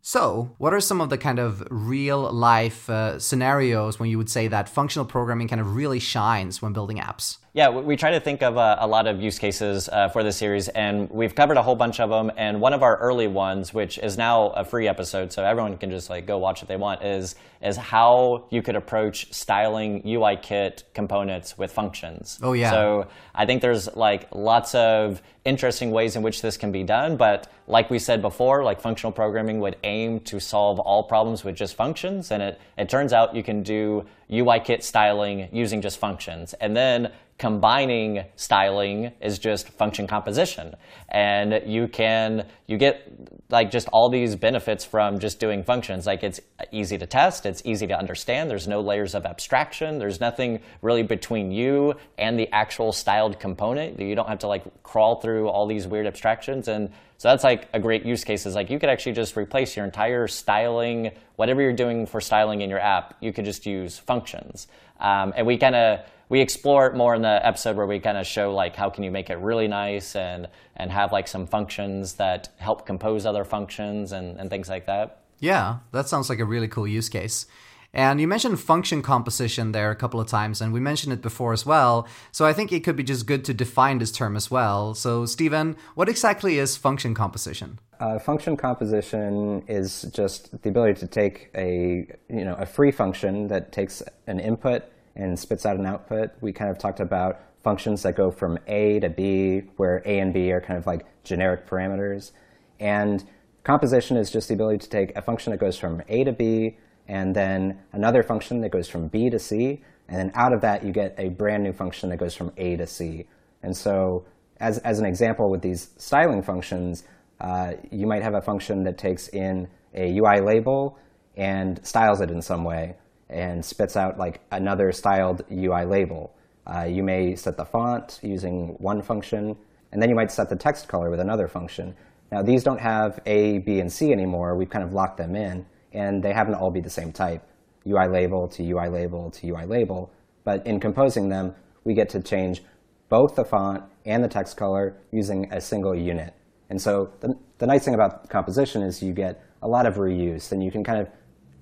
So, what are some of the kind of real life uh, scenarios when you would say that functional programming kind of really shines when building apps? Yeah, we try to think of a, a lot of use cases uh, for the series, and we've covered a whole bunch of them. And one of our early ones, which is now a free episode, so everyone can just like go watch if they want, is is how you could approach styling UIKit components with functions. Oh yeah. So I think there's like lots of interesting ways in which this can be done, but like we said before, like functional programming would aim to solve all problems with just functions, and it it turns out you can do UIKit styling using just functions, and then combining styling is just function composition. And you can you get like just all these benefits from just doing functions. Like it's easy to test it's easy to understand there's no layers of abstraction there's nothing really between you and the actual styled component. You don't have to like crawl through all these weird abstractions and so that's like a great use case is like you could actually just replace your entire styling whatever you're doing for styling in your app you could just use functions um, and we kind of we explore it more in the episode where we kind of show like how can you make it really nice and and have like some functions that help compose other functions and, and things like that. Yeah, that sounds like a really cool use case. And you mentioned function composition there a couple of times, and we mentioned it before as well. So I think it could be just good to define this term as well. So, Stephen, what exactly is function composition? Uh, function composition is just the ability to take a you know a free function that takes an input and spits out an output. We kind of talked about functions that go from A to B, where A and B are kind of like generic parameters. And composition is just the ability to take a function that goes from A to B, and then another function that goes from B to C, and then out of that you get a brand new function that goes from A to C. And so, as, as an example with these styling functions, uh, you might have a function that takes in a UI label and styles it in some way and spits out like another styled UI label. Uh, you may set the font using one function, and then you might set the text color with another function. Now these don't have A, B, and C anymore. We've kind of locked them in, and they happen to all be the same type, UI label to UI label to UI label. But in composing them, we get to change both the font and the text color using a single unit. And so the, the nice thing about composition is you get a lot of reuse, and you can kind of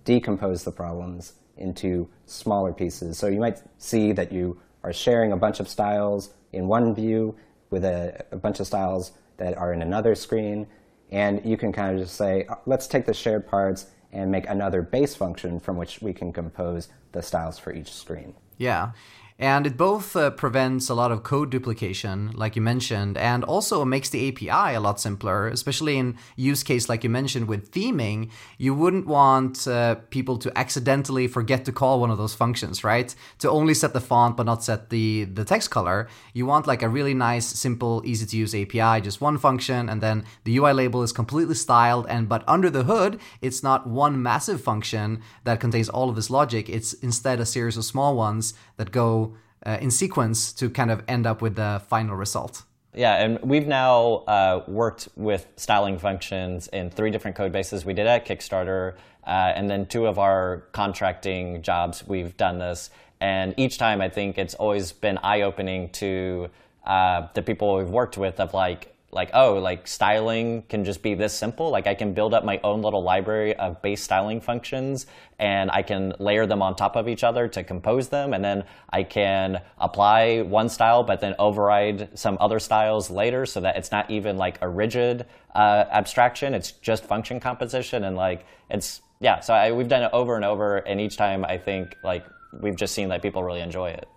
decompose the problems into smaller pieces. So you might see that you are sharing a bunch of styles in one view with a, a bunch of styles that are in another screen. And you can kind of just say, uh, let's take the shared parts and make another base function from which we can compose the styles for each screen. Yeah. And it both uh, prevents a lot of code duplication, like you mentioned, and also makes the API a lot simpler, especially in use case like you mentioned with theming. You wouldn't want uh, people to accidentally forget to call one of those functions, right? To only set the font but not set the, the text color. You want like a really nice, simple, easy to use API, just one function, and then the UI label is completely styled. And but under the hood, it's not one massive function that contains all of this logic. It's instead a series of small ones that go uh, in sequence to kind of end up with the final result. Yeah, and we've now uh, worked with styling functions in three different code bases. We did at Kickstarter, uh, and then two of our contracting jobs, we've done this. And each time, I think it's always been eye opening to uh, the people we've worked with of like, like oh like styling can just be this simple. Like i can build up my own little library of base styling functions and i can layer them on top of each other to compose them and then i can apply one style but then override some other styles later so that it's not even like a rigid uh, abstraction. It's just function composition and like it's yeah. So I, we've done it over and over and each time i think like we've just seen that people really enjoy it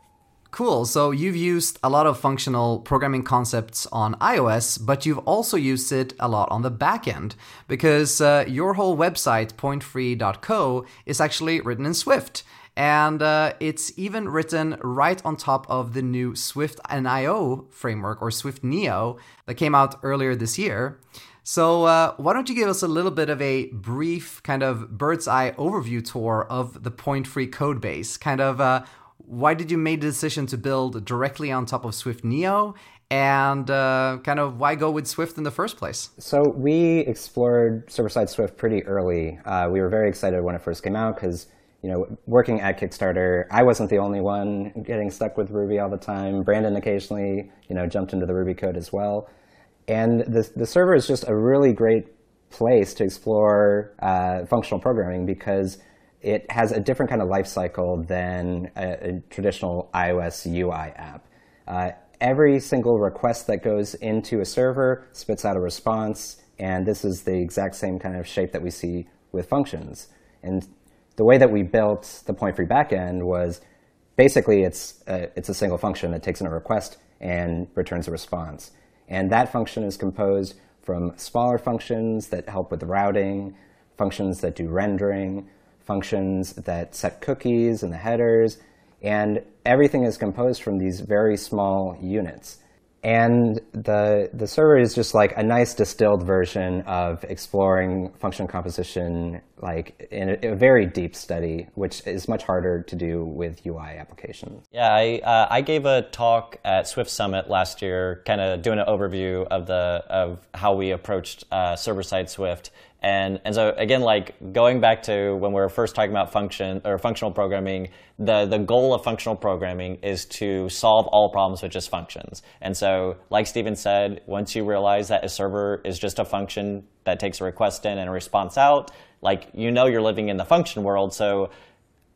Cool. So you've used a lot of functional programming concepts on iOS, but you've also used it a lot on the backend because uh, your whole website, pointfree.co, is actually written in Swift. And uh, it's even written right on top of the new Swift NIO framework or Swift Neo that came out earlier this year. So, uh, why don't you give us a little bit of a brief kind of bird's eye overview tour of the Point Free code base? Kind of uh, why did you make the decision to build directly on top of Swift Neo? And uh, kind of why go with Swift in the first place? So we explored server-side Swift pretty early. Uh, we were very excited when it first came out because you know, working at Kickstarter, I wasn't the only one getting stuck with Ruby all the time. Brandon occasionally, you know, jumped into the Ruby code as well. And the, the server is just a really great place to explore uh, functional programming because it has a different kind of life cycle than a, a traditional iOS UI app. Uh, every single request that goes into a server spits out a response, and this is the exact same kind of shape that we see with functions. And the way that we built the point free backend was basically it's a, it's a single function that takes in a request and returns a response. And that function is composed from smaller functions that help with routing, functions that do rendering, functions that set cookies and the headers, and everything is composed from these very small units. And the, the server is just like a nice distilled version of exploring function composition like in a, a, very deep study, which is much harder to do with UI applications. Yeah, I, uh, I gave a talk at Swift Summit last year, kind of doing an overview of the of how we approached uh, server-side Swift, and, and so again, like going back to when we were first talking about function or functional programming, the, the goal of functional programming is to solve all problems with just functions. And so, like Stephen said, once you realize that a server is just a function that takes a request in and a response out, like you know you're living in the function world. So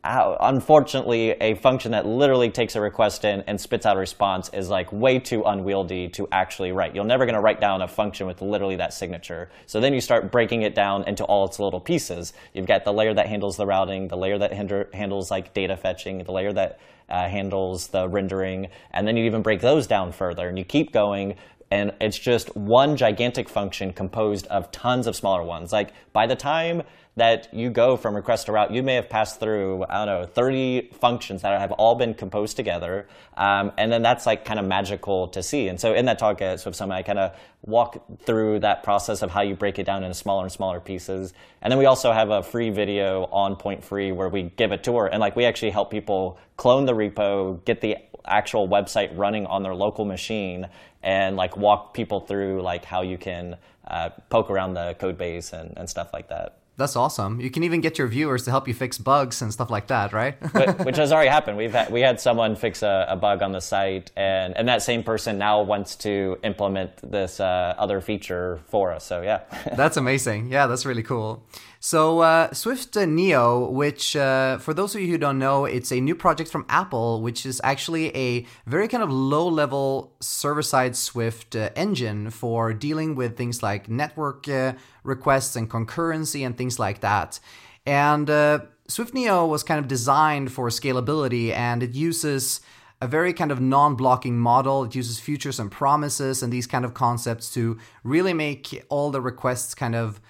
unfortunately, a function that literally takes a request in and spits out a response is like way too unwieldy to actually write. You're never going to write down a function with literally that signature. So then you start breaking it down into all its little pieces. You've got the layer that handles the routing, the layer that handles like data fetching, the layer that uh, handles the rendering, and then you even break those down further, and you keep going and it's just one gigantic function composed of tons of smaller ones. Like by the time that you go from request to route, you may have passed through, I don't know, 30 functions that have all been composed together. Um, and then that's like kind of magical to see. And so in that talk at Swift I kind of walk through that process of how you break it down into smaller and smaller pieces. And then we also have a free video on Point Free where we give a tour. And like we actually help people clone the repo, get the actual website running on their local machine and like walk people through like how you can uh, poke around the code base and, and stuff like that. That's awesome. You can even get your viewers to help you fix bugs and stuff like that, right? Which has already happened. We've had, we had someone fix a, a, bug on the site, and, and that same person now wants to implement this uh, other feature for us. So yeah, that's amazing. Yeah, that's really cool. So, uh, Swift Neo, which uh, for those of you who don't know, it's a new project from Apple, which is actually a very kind of low level server side Swift uh, engine for dealing with things like network uh, requests and concurrency and things like that. And uh, Swift Neo was kind of designed for scalability and it uses a very kind of non-blocking model. It uses futures and promises and these kind of concepts to really make all the requests kind of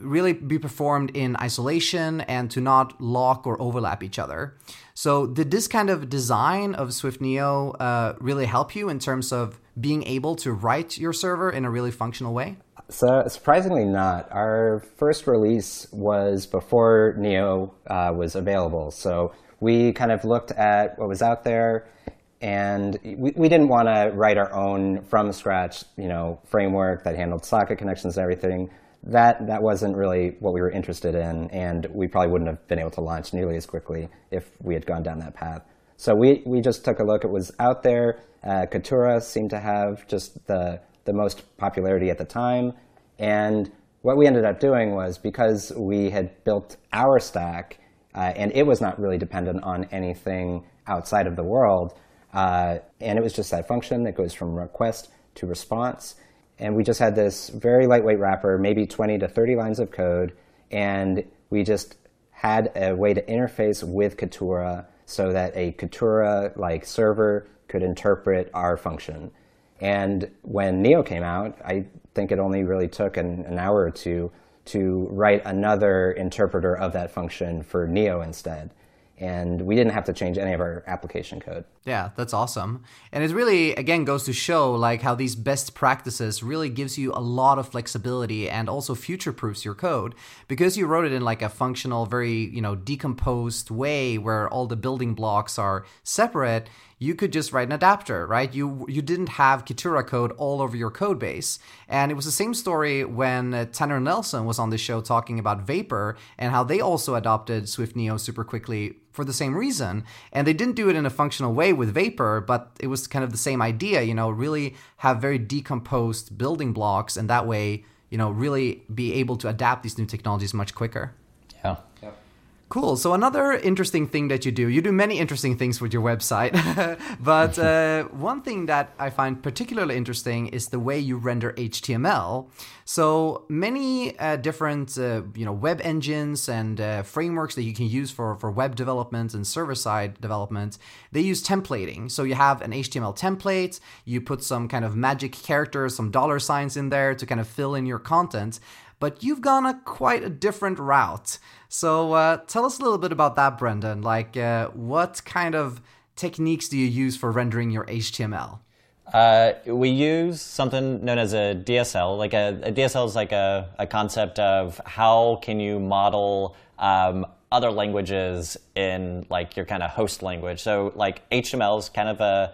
really be performed in isolation and to not lock or overlap each other. So, did this kind of design of Swift Neo uh, really help you in terms of being able to write your server in a really functional way? So surprisingly not. Our first release was before Neo uh, was available. So we kind of looked at what was out there, and we, we didn't want to write our own from scratch, you know, framework that handled socket connections and everything. That that wasn't really what we were interested in, and we probably wouldn't have been able to launch nearly as quickly if we had gone down that path. So we, we just took a look. It was out there. Uh, Kitura seemed to have just the the most popularity at the time. And what we ended up doing was because we had built our stack uh, and it was not really dependent on anything outside of the world, uh, and it was just that function that goes from request to response. And we just had this very lightweight wrapper, maybe 20 to 30 lines of code, and we just had a way to interface with Kitura so that a Kitura like server could interpret our function. And when Neo came out, I think it only really took an, an hour or two to write another interpreter of that function for Neo instead and we didn't have to change any of our application code. Yeah, that's awesome. And it really again goes to show like how these best practices really gives you a lot of flexibility and also future proofs your code because you wrote it in like a functional very, you know, decomposed way where all the building blocks are separate you could just write an adapter, right? You you didn't have Kitura code all over your code base. And it was the same story when uh, Tanner Nelson was on the show talking about Vapor and how they also adopted Swift Neo super quickly for the same reason. And they didn't do it in a functional way with Vapor, but it was kind of the same idea, you know, really have very decomposed building blocks and that way, you know, really be able to adapt these new technologies much quicker. Yeah. Cool. So another interesting thing that you do, you do many interesting things with your website, but uh, one thing that I find particularly interesting is the way you render HTML. So many uh, different, uh, you know, web engines and uh, frameworks that you can use for for web development and server side development, they use templating. So you have an HTML template, you put some kind of magic characters, some dollar signs in there to kind of fill in your content but you've gone a quite a different route. So uh, tell us a little bit about that, Brandon. Like, uh, what kind of techniques do you use for rendering your HTML? Uh, we use something known as a DSL. Like a, a DSL is like a, a, concept of how can you model um, other languages in like your kind of host language. So like HTML is kind of a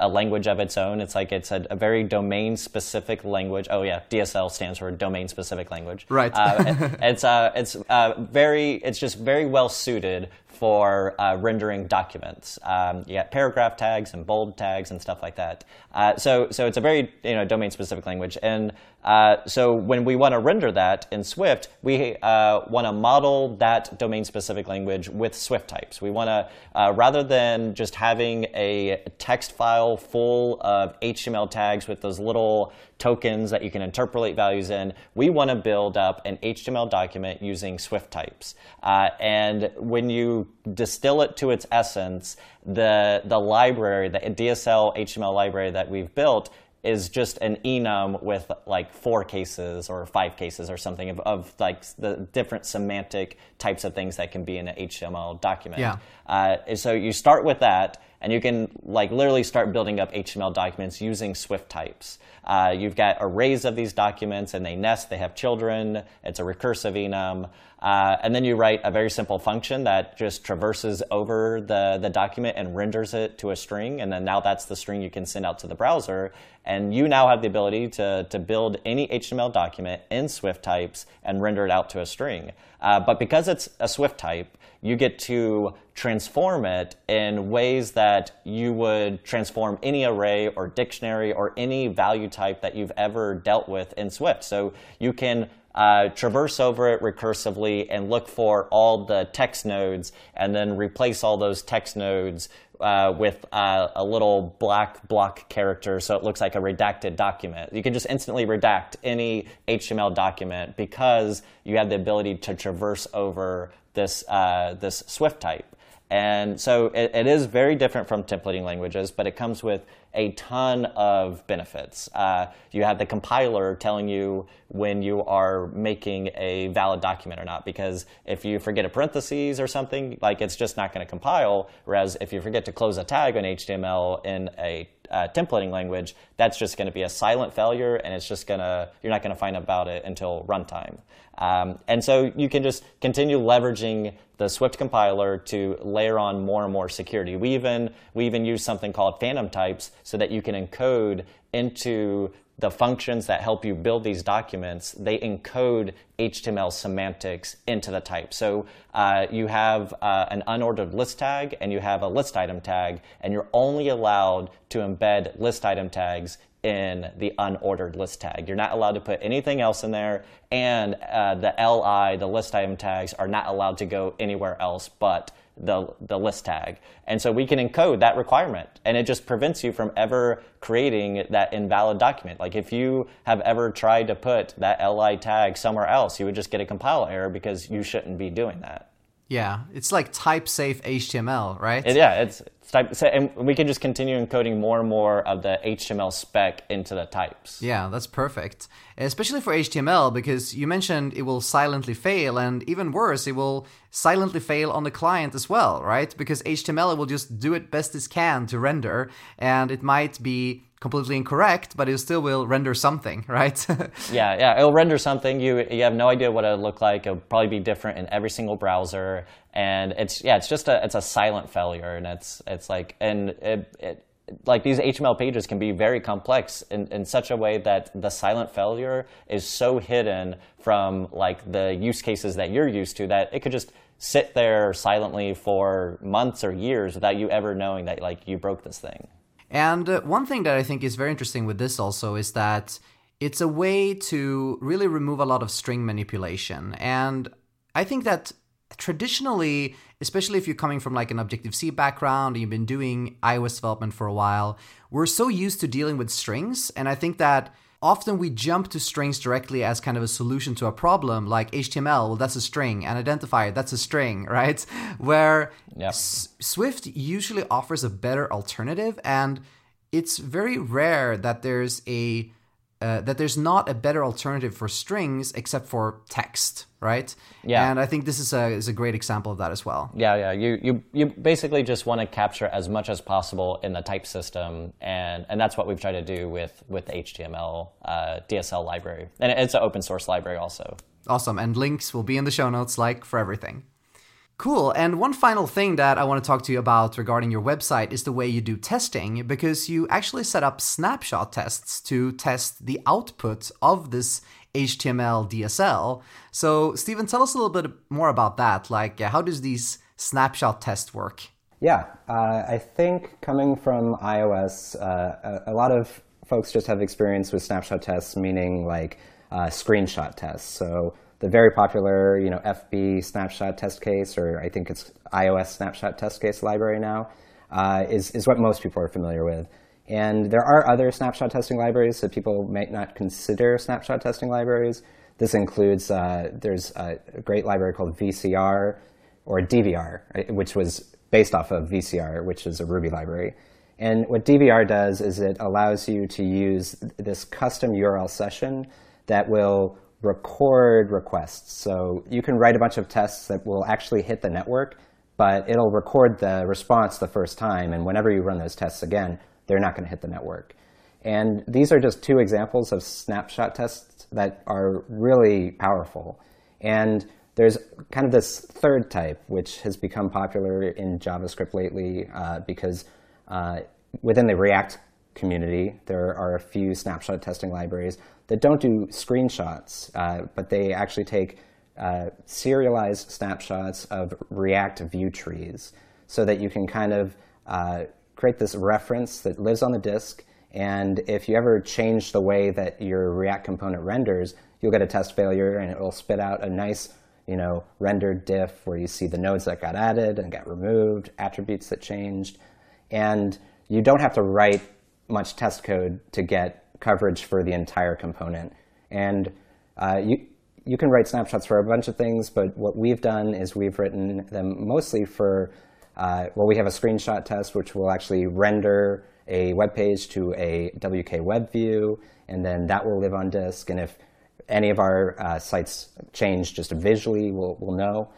a language of its own. It's like it's a, a, very domain specific language. Oh yeah, DSL stands for domain specific language. Right. uh, it's uh, it's uh, very it's just very well suited for uh, rendering documents. Um, you got paragraph tags and bold tags and stuff like that. Uh, so, so it's a very you know domain-specific language, and uh, so when we want to render that in Swift, we uh, want to model that domain-specific language with Swift types. We want to uh, rather than just having a text file full of HTML tags with those little tokens that you can interpolate values in, we want to build up an HTML document using Swift types. Uh, and when you distill it to its essence, the, the library, the DSL HTML library that we've built, is just an enum with like four cases or five cases or something of, of like the different semantic types of things that can be in an HTML document. Yeah. Uh, so you start with that, and you can like literally start building up HTML documents using Swift types. Uh, you've got arrays of these documents and they nest, they have children, it's a recursive enum. Uh, and then you write a very simple function that just traverses over the, the document and renders it to a string. And then now that's the string you can send out to the browser. And you now have the ability to, to build any HTML document in Swift types and render it out to a string. Uh, but because it's a Swift type, you get to transform it in ways that you would transform any array or dictionary or any value type that you've ever dealt with in Swift. So you can uh, traverse over it recursively and look for all the text nodes and then replace all those text nodes uh, with uh, a little black block character so it looks like a redacted document. You can just instantly redact any HTML document because you have the ability to traverse over this, uh, this Swift type. And so it, it is very different from templating languages, but it comes with a ton of benefits. Uh, you have the compiler telling you when you are making a valid document or not, because if you forget a parentheses or something, like it's just not going to compile. Whereas if you forget to close a tag on HTML in a uh, templating language, that's just going to be a silent failure, and it's just going to you're not going to find about it until runtime. Um, and so you can just continue leveraging the Swift compiler to layer on more and more security. We even we even use something called phantom types so that you can encode into the functions that help you build these documents, they encode HTML semantics into the type. So uh, you have uh, an unordered list tag and you have a list item tag, and you're only allowed to embed list item tags in the unordered list tag. You're not allowed to put anything else in there, and uh, the LI, the list item tags, are not allowed to go anywhere else but the, the list tag. And so we can encode that requirement, and it just prevents you from ever creating that invalid document. Like if you have ever tried to put that LI tag somewhere else, you would just get a compile error because you shouldn't be doing that. Yeah, it's like type safe HTML, right? It, yeah, it's, it's type, so, and we can just continue encoding more and more of the HTML spec into the types. Yeah, that's perfect. Especially for HTML because you mentioned it will silently fail, and even worse, it will silently fail on the client as well, right? Because HTML will just do it best it can to render, and it might be completely incorrect, but it still will render something, right? yeah, yeah, it'll render something. You you have no idea what it'll look like. It'll probably be different in every single browser, and it's yeah, it's just a it's a silent failure, and it's it's like and it, it like these HTML pages can be very complex in, in such a way that the silent failure is so hidden from like the use cases that you're used to that it could just sit there silently for months or years without you ever knowing that like you broke this thing. And uh, one thing that I think is very interesting with this also is that it's a way to really remove a lot of string manipulation. And I think that traditionally, especially if you're coming from like an Objective C background and you've been doing iOS development for a while, we're so used to dealing with strings. And I think that often we jump to strings directly as kind of a solution to a problem like html well that's a string and identifier that's a string right where yep. S- swift usually offers a better alternative and it's very rare that there's a uh, that there's not a better alternative for strings except for text, right? Yeah. And I think this is a is a great example of that as well. Yeah, yeah. You you you basically just want to capture as much as possible in the type system, and and that's what we've tried to do with with HTML uh, DSL library, and it's an open source library also. Awesome, and links will be in the show notes, like for everything. Cool. And one final thing that I want to talk to you about regarding your website is the way you do testing, because you actually set up snapshot tests to test the output of this HTML DSL. So, Stephen, tell us a little bit more about that. Like, how does these snapshot tests work? Yeah, uh, I think coming from iOS, uh, a, a, lot of folks just have experience with snapshot tests, meaning like uh, screenshot tests. So the very popular, you know, FBSnapshotTestCase, or I think it's iOS snapshot test case library now, uh, is, is what most people are familiar with. And there are other snapshot testing libraries that people might not consider snapshot testing libraries. This includes, uh, there's a great library called VCR, or DVR, which was based off of VCR, which is a Ruby library. And what DVR does is it allows you to use this custom URL session that will record requests. So you can write a bunch of tests that will actually hit the network, but it'll record the response the first time. And whenever you run those tests again, they're not going to hit the network. And these are just two examples of snapshot tests that are really powerful. And there's kind of this third type, which has become popular in JavaScript lately uh, because uh, within the React community, there are a few snapshot testing libraries that don't do screenshots, uh, but they actually take uh, serialized snapshots of React view trees so that you can kind of uh, create this reference that lives on the disk. And if you ever change the way that your React component renders, you'll get a test failure and it will spit out a nice you know, rendered diff where you see the nodes that got added and got removed, attributes that changed. And you don't have to write much test code to get coverage for the entire component. And uh, you, you can write snapshots for a bunch of things, but what we've done is we've written them mostly for uh, well, we have a screenshot test which will actually render a web page to a WKWebView, and then that will live on disk. And if any of our uh, sites change just visually, we'll, we'll know.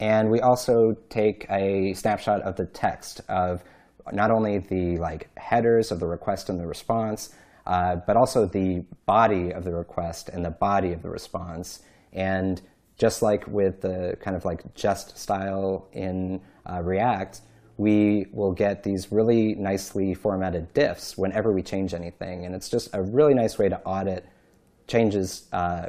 And we also take a snapshot of the text of not only the like headers of the request and the response, uh, but also the body of the request and the body of the response. And just like with the kind of like jest style in uh, React, we will get these really nicely formatted diffs whenever we change anything. And it's just a really nice way to audit changes uh,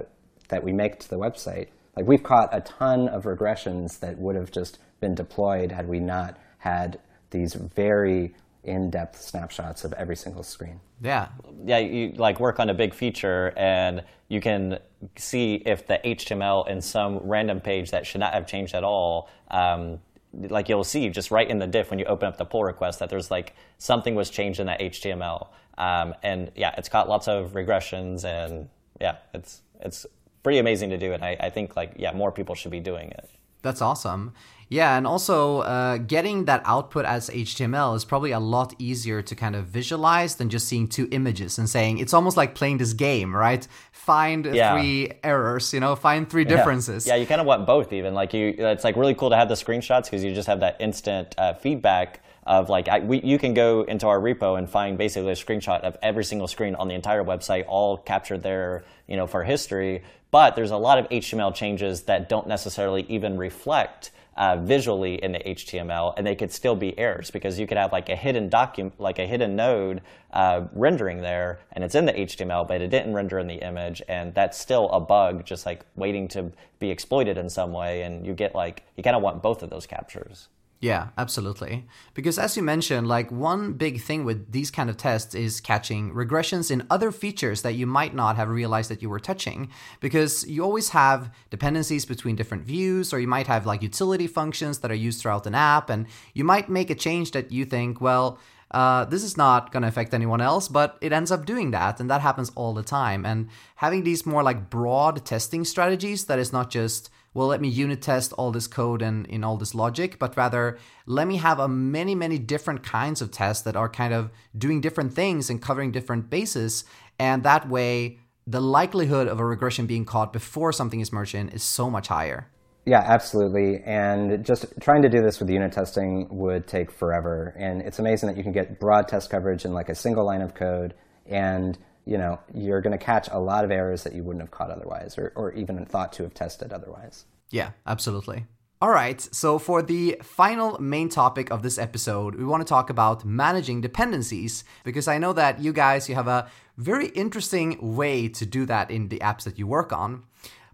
that we make to the website. Like we've caught a ton of regressions that would have just been deployed had we not had these very in-depth snapshots of every single screen. Yeah. Yeah, you like work on a big feature and you can see if the HTML in some random page that should not have changed at all um, like you'll see just right in the diff when you open up the pull request that there's like something was changed in that HTML. Um, and yeah, it's got lots of regressions and yeah, it's it's pretty amazing to do. And I, I think like yeah, more people should be doing it. That's awesome. Yeah, and also uh, getting that output as HTML is probably a lot easier to kind of visualize than just seeing two images and saying it's almost like playing this game, right? Find yeah. three errors, you know, find three differences. Yeah, yeah you kind of want both even. Like you, it's like really cool to have the screenshots because you just have that instant uh, feedback of like I, we, you can go into our repo and find basically a screenshot of every single screen on the entire website, all captured there, you know, for history. But there's a lot of HTML changes that don't necessarily even reflect uh, visually in the HTML, and they could still be errors because you could have like a hidden document, like a hidden node uh, rendering there, and it's in the HTML, but it didn't render in the image, and that's still a bug, just like waiting to be exploited in some way. And you get like you kind of want both of those captures. Yeah, absolutely. Because as you mentioned, like one big thing with these kind of tests is catching regressions in other features that you might not have realized that you were touching. Because you always have dependencies between different views, or you might have like utility functions that are used throughout an app, and you might make a change that you think, well, uh, this is not going to affect anyone else, but it ends up doing that, and that happens all the time. And having these more like broad testing strategies that is not just well, let me unit test all this code and in all this logic, but rather let me have a many, many different kinds of tests that are kind of doing different things and covering different bases. And that way, the likelihood of a regression being caught before something is merged in is so much higher. Yeah, absolutely. And just trying to do this with unit testing would take forever. And it's amazing that you can get broad test coverage in like a single line of code and you know, you're going to catch a lot of errors that you wouldn't have caught otherwise or, or even thought to have tested otherwise. Yeah, absolutely. All right, so for the final main topic of this episode, we want to talk about managing dependencies because I know that you guys you have a very interesting way to do that in the apps that you work on.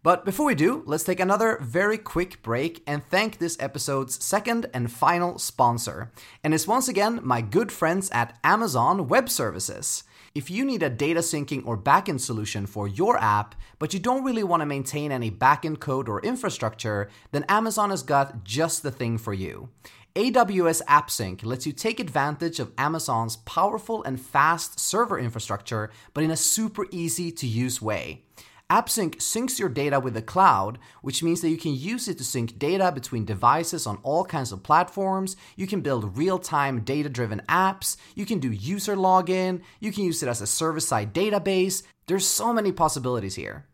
But before we do, let's take another very quick break and thank this episode's second and final sponsor. And it's once again my good friends at Amazon Web Services. If you need a data syncing or backend solution for your app, but you don't really want to maintain any backend code or infrastructure, then Amazon has got just the thing for you. AWS AppSync lets you take advantage of Amazon's powerful and fast server infrastructure, but in a super easy to use way. AppSync syncs your data with the cloud, which means that you can use it to sync data between devices on all kinds of platforms. You can build real time data driven apps. You can do user login. You can use it as a server side database. There's so many possibilities here.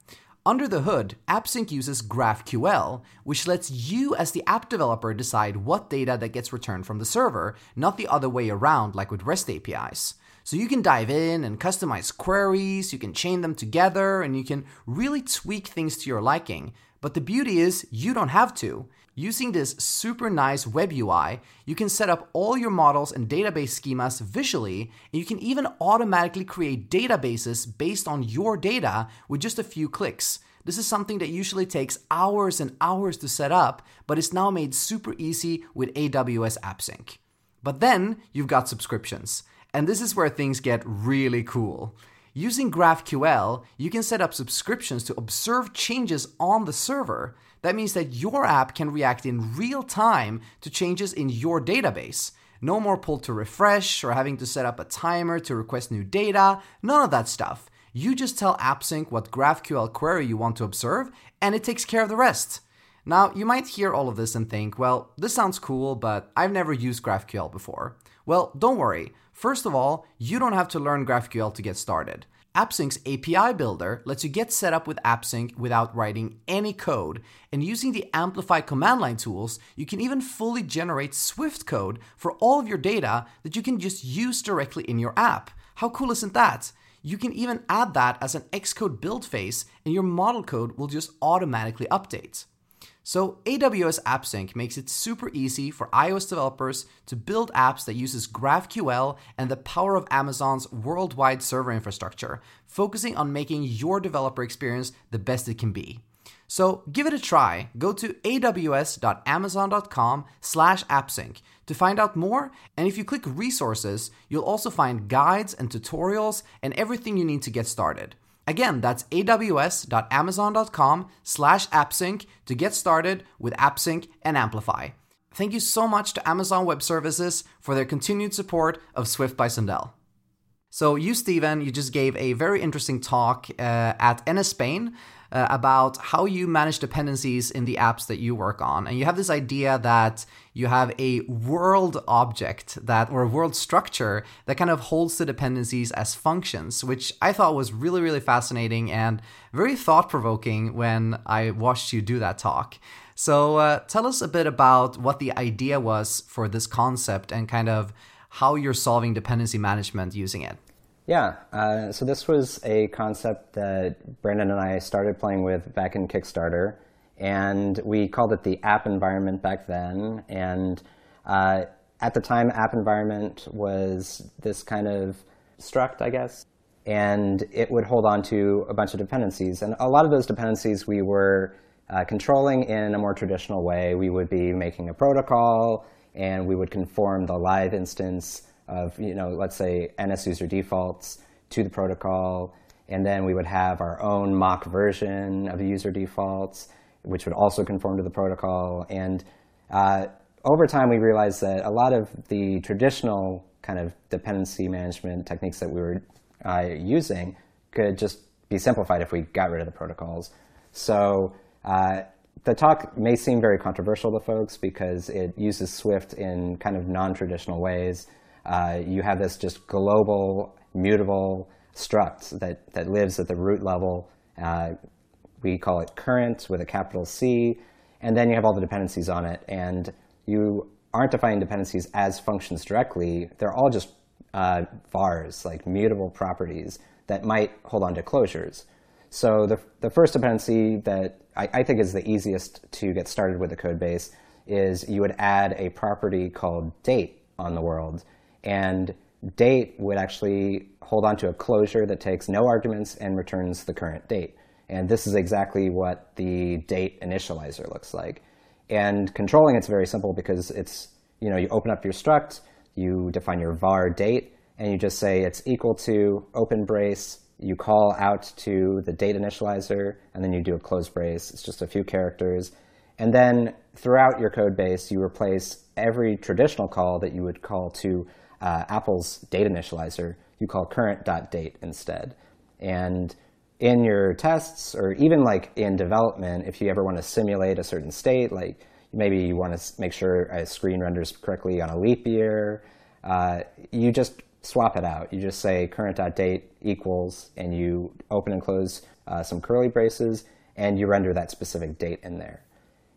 Under the hood, AppSync uses GraphQL, which lets you as the app developer decide what data that gets returned from the server, not the other way around like with REST APIs. So you can dive in and customize queries, you can chain them together, and you can really tweak things to your liking. But the beauty is, you don't have to. Using this super nice web UI, you can set up all your models and database schemas visually, and you can even automatically create databases based on your data with just a few clicks. This is something that usually takes hours and hours to set up, but it's now made super easy with AWS AppSync. But then you've got subscriptions. And this is where things get really cool. Using GraphQL, you can set up subscriptions to observe changes on the server. That means that your app can react in real time to changes in your database. No more pull to refresh or having to set up a timer to request new data, none of that stuff. You just tell AppSync what GraphQL query you want to observe, and it takes care of the rest. Now, you might hear all of this and think, well, this sounds cool, but I've never used GraphQL before. Well, don't worry. First of all, you don't have to learn GraphQL to get started. AppSync's API Builder lets you get set up with AppSync without writing any code, and using the Amplify command line tools, you can even fully generate Swift code for all of your data that you can just use directly in your app. How cool isn't that? You can even add that as an Xcode build phase, and your model code will just automatically update. So AWS AppSync makes it super easy for iOS developers to build apps that uses GraphQL and the power of Amazon's worldwide server infrastructure, focusing on making your developer experience the best it can be. So give it a try. Go to aws.amazon.com slash appsync to find out more. And if you click resources, you'll also find guides and tutorials and everything you need to get started. Again, that's aws.amazon.com slash appsync to get started with AppSync and Amplify. Thank you so much to Amazon Web Services for their continued support of Swift by Sundell. So, you, Stephen, you just gave a very interesting talk uh, at NSSpain uh, about how you manage dependencies in the apps that you work on. And you have this idea that you have a world object that, or a world structure that kind of holds the dependencies as functions, which I thought was really, really fascinating and very thought provoking when I watched you do that talk. So, uh, tell us a bit about what the idea was for this concept and kind of how you're solving dependency management using it. Yeah, uh, so this was a concept that Brandon and I started playing with back in Kickstarter, and we called it the app environment back then. And uh, at the time, app environment was this kind of struct, I guess, and it would hold on to a bunch of dependencies. And a lot of those dependencies we were uh, controlling in a more traditional way. We would be making a protocol, and we would conform the live instance of, you know, let's say NSUserDefaults to the protocol. And then we would have our own mock version of the user defaults, which would also conform to the protocol. And uh, over time, we realized that a lot of the traditional kind of dependency management techniques that we were uh, using could just be simplified if we got rid of the protocols. So uh, the talk may seem very controversial to folks because it uses Swift in kind of non-traditional ways. Uh, you have this just global, mutable struct that, that lives at the root level. Uh, we call it current with a capital C. And then you have all the dependencies on it. And you aren't defining dependencies as functions directly. They're all just uh, vars, like mutable properties that might hold on to closures. So the, the first dependency that I, I think is the easiest to get started with the code base is you would add a property called date on the world. And date would actually hold on to a closure that takes no arguments and returns the current date. And this is exactly what the date initializer looks like. And controlling it's very simple because it's, you know, you open up your struct, you define your var date, and you just say it's equal to open brace, you call out to the date initializer, and then you do a close brace. It's just a few characters. And then throughout your code base, you replace every traditional call that you would call to uh, Apple's date initializer, you call current.date instead. And in your tests, or even like in development, if you ever want to simulate a certain state, like maybe you want to make sure a screen renders correctly on a leap year, uh, you just swap it out. You just say current.date equals, and you open and close uh, some curly braces, and you render that specific date in there.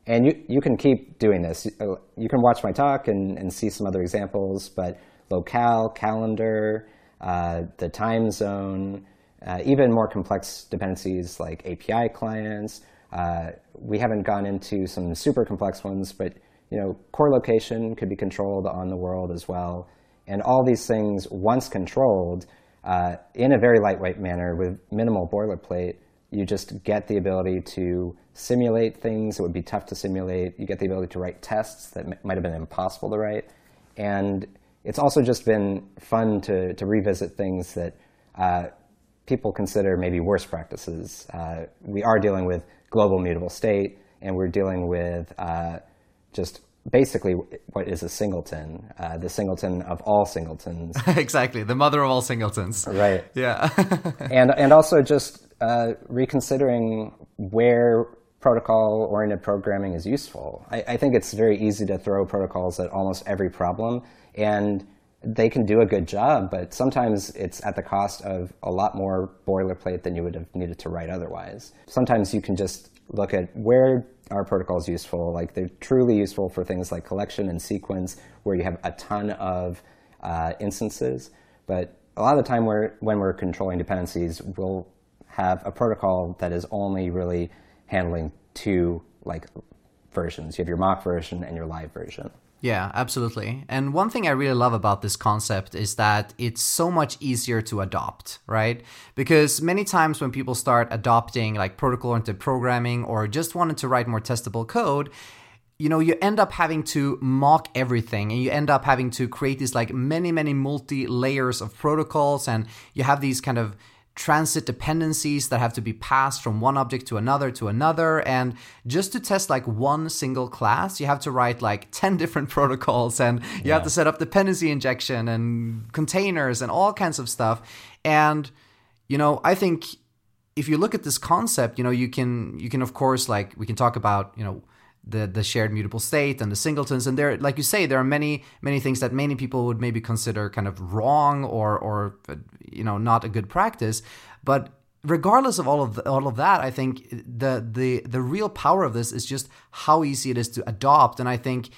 And you, you can keep doing this. You can watch my talk and, and see some other examples, but locale, calendar, uh, the time zone, uh, even more complex dependencies like API clients. Uh, we haven't gone into some super complex ones, but you know, core location could be controlled on the world as well. And all these things, once controlled, uh, in a very lightweight manner with minimal boilerplate, you just get the ability to simulate things that would be tough to simulate. You get the ability to write tests that might have been impossible to write. And it's also just been fun to, to revisit things that uh, people consider maybe worst practices. Uh, we are dealing with global mutable state, and we're dealing with uh, just basically what is a singleton, uh, the singleton of all singletons. exactly, the mother of all singletons. Right. Yeah. and and also just uh, reconsidering where protocol oriented programming is useful. I, I, think it's very easy to throw protocols at almost every problem, and they can do a good job, but sometimes it's at the cost of a lot more boilerplate than you would have needed to write otherwise. Sometimes you can just look at where are protocols useful. Like they're truly useful for things like collection and sequence, where you have a ton of uh, instances. But a lot of the time, we're, when we're controlling dependencies, we'll have a protocol that is only really handling two like versions. You have your mock version and your live version. Yeah, absolutely. And one thing I really love about this concept is that it's so much easier to adopt, right? Because many times when people start adopting like protocol oriented programming or just wanted to write more testable code, you know, you end up having to mock everything and you end up having to create these like many, many multi layers of protocols and you have these kind of transit dependencies that have to be passed from one object to another to another. And just to test like one single class, you have to write like 10 different protocols and you yeah. have to set up dependency injection and containers and all kinds of stuff. And, you know, I think if you look at this concept, you know, you can, you can of course, like, we can talk about, you know, the the shared mutable state and the singletons. And there like you say there are many many things that many people would maybe consider kind of wrong or or you know not a good practice. But regardless of all of the, all of that i think the the the real power of this is just how easy it is to adopt. And i think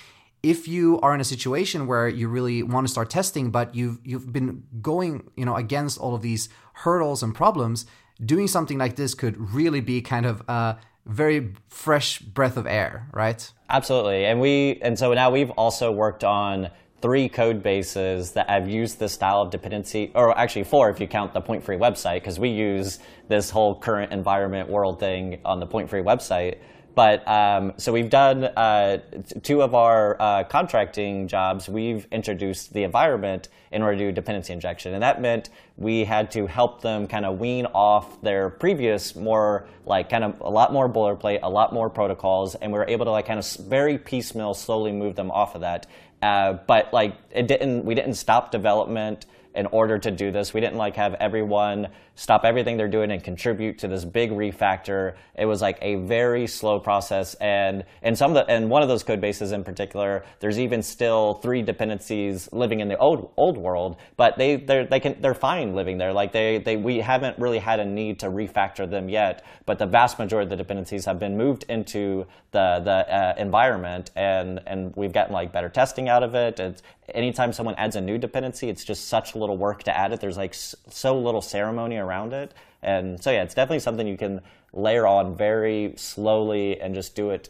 if you are in a situation where you really want to start testing but you've you've been going you know against all of these hurdles and problems doing something like this could really be kind of uh, very fresh breath of air, right? Absolutely. And we and so now we've also worked on three code bases that have used this style of dependency, or actually four if you count the Point Free website, because we use this whole current environment world thing on the Point Free website. But um, so we've done uh, two of our uh, contracting jobs. We've introduced the environment in order to do dependency injection, and that meant we had to help them kind of wean off their previous more like kind of a lot more boilerplate, a lot more protocols, and we were able to like kind of very piecemeal, slowly move them off of that. Uh, but like it didn't, we didn't stop development in order to do this. We didn't like have everyone stop everything they're doing and contribute to this big refactor. It was like a very slow process, and and some of the and one of those code bases in particular, there's even still three dependencies living in the old old world, but they they they can they're fine living there. Like they they we haven't really had a need to refactor them yet, but the vast majority of the dependencies have been moved into the the uh, environment, and and we've gotten like better testing out of it. It's, anytime someone adds a new dependency, it's just such little work to add it. There's like so little ceremony around it. And so, yeah, it's definitely something you can layer on very slowly and just do it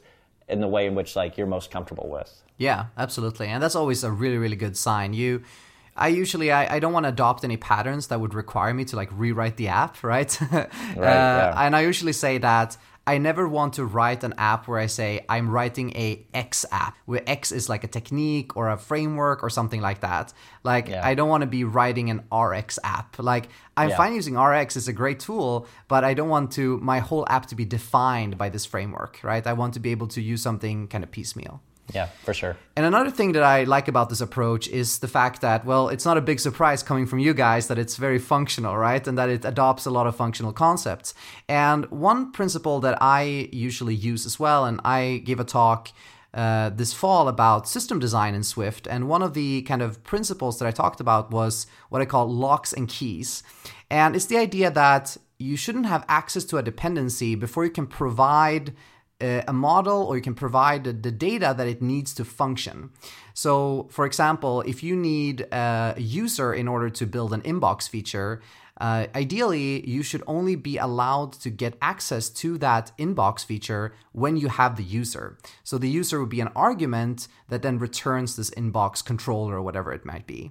in the way in which like you're most comfortable with. Yeah, absolutely. And that's always a really, really good sign. You I usually I, I don't want to adopt any patterns that would require me to like rewrite the app, right? right uh, yeah. And I usually say that I never want to write an app where I say I'm writing a X app, where X is like a technique or a framework or something like that. Like yeah. I don't want to be writing an RX app. Like I'm yeah. fine using RX, it's a great tool, but I don't want to my whole app to be defined by this framework, right? I want to be able to use something kind of piecemeal. Yeah, for sure. And another thing that I like about this approach is the fact that, well, it's not a big surprise coming from you guys that it's very functional, right? And that it adopts a lot of functional concepts. And one principle that I usually use as well, and I gave a talk uh, this fall about system design in Swift. And one of the kind of principles that I talked about was what I call locks and keys. And it's the idea that you shouldn't have access to a dependency before you can provide a model or you can provide the data that it needs to function. So, for example, if you need a user in order to build an inbox feature, uh, ideally, you should only be allowed to get access to that inbox feature when you have the user. So the user would be an argument that then returns this inbox controller or whatever it might be.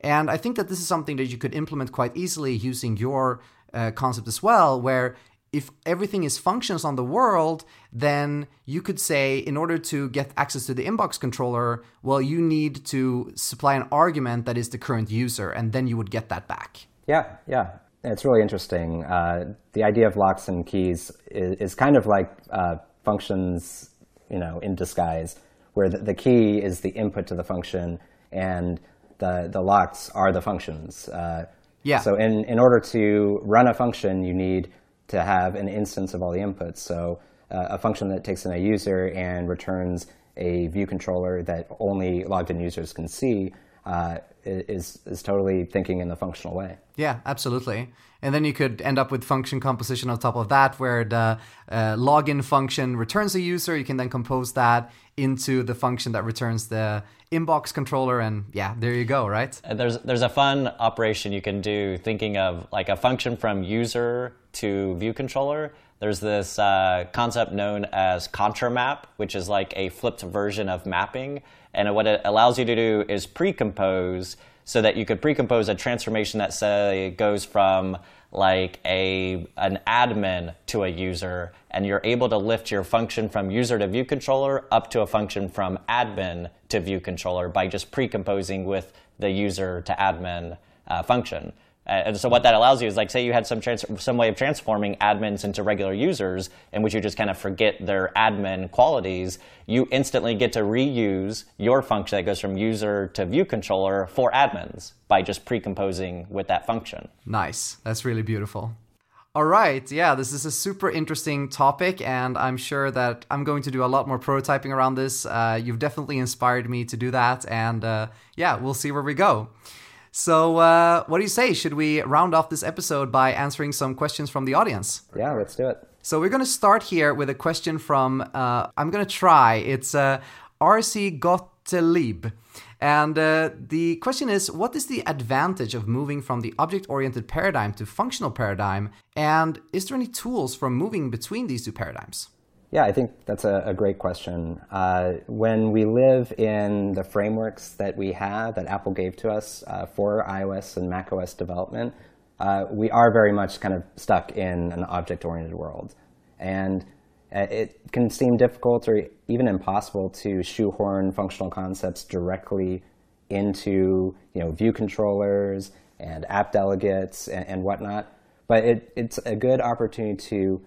And I think that this is something that you could implement quite easily using your uh, concept as well, where if everything is functions on the world, then you could say, in order to get access to the inbox controller, well, you need to supply an argument that is the current user, and then you would get that back. Yeah, yeah. It's really interesting. Uh, the idea of locks and keys is, is kind of like uh, functions, you know, in disguise, where the, the, key is the input to the function, and the the locks are the functions. Uh, yeah. So in in order to run a function, you need to have an instance of all the inputs. So uh, a function that takes in a user and returns a view controller that only logged in users can see uh, is is totally thinking in the functional way. Yeah, absolutely. And then you could end up with function composition on top of that, where the uh, login function returns a user. You can then compose that into the function that returns the inbox controller, and yeah, there you go, right? There's there's a fun operation you can do thinking of like a function from user to view controller. There's this uh, concept known as contramap, which is like a flipped version of mapping. And what it allows you to do is pre-compose so that you could pre-compose a transformation that say goes from like a an admin to a user and you're able to lift your function from user to view controller up to a function from admin to view controller by just pre-composing with the user to admin uh, function and so what that allows you is like say you had some trans- some way of transforming admins into regular users in which you just kind of forget their admin qualities you instantly get to reuse your function that goes from user to view controller for admins by just pre-composing with that function. Nice. That's really beautiful. All right. Yeah this is a super interesting topic and i'm sure that i'm going to do a lot more prototyping around this. Uh, you've definitely inspired me to do that and uh, yeah we'll see where we go so, uh, what do you say? Should we round off this episode by answering some questions from the audience? Yeah, let's do it. So, we're going to start here with a question from, uh, I'm going to try, it's uh, RC Gottlieb. And uh, the question is What is the advantage of moving from the object oriented paradigm to functional paradigm? And is there any tools for moving between these two paradigms? Yeah, I think that's a, a great question. Uh, when we live in the frameworks that we have, that Apple gave to us uh, for iOS and macOS development, uh, we are very much kind of stuck in an object oriented world. And uh, it can seem difficult or even impossible to shoehorn functional concepts directly into you know, view controllers and app delegates and, and whatnot. But it, it's a good opportunity to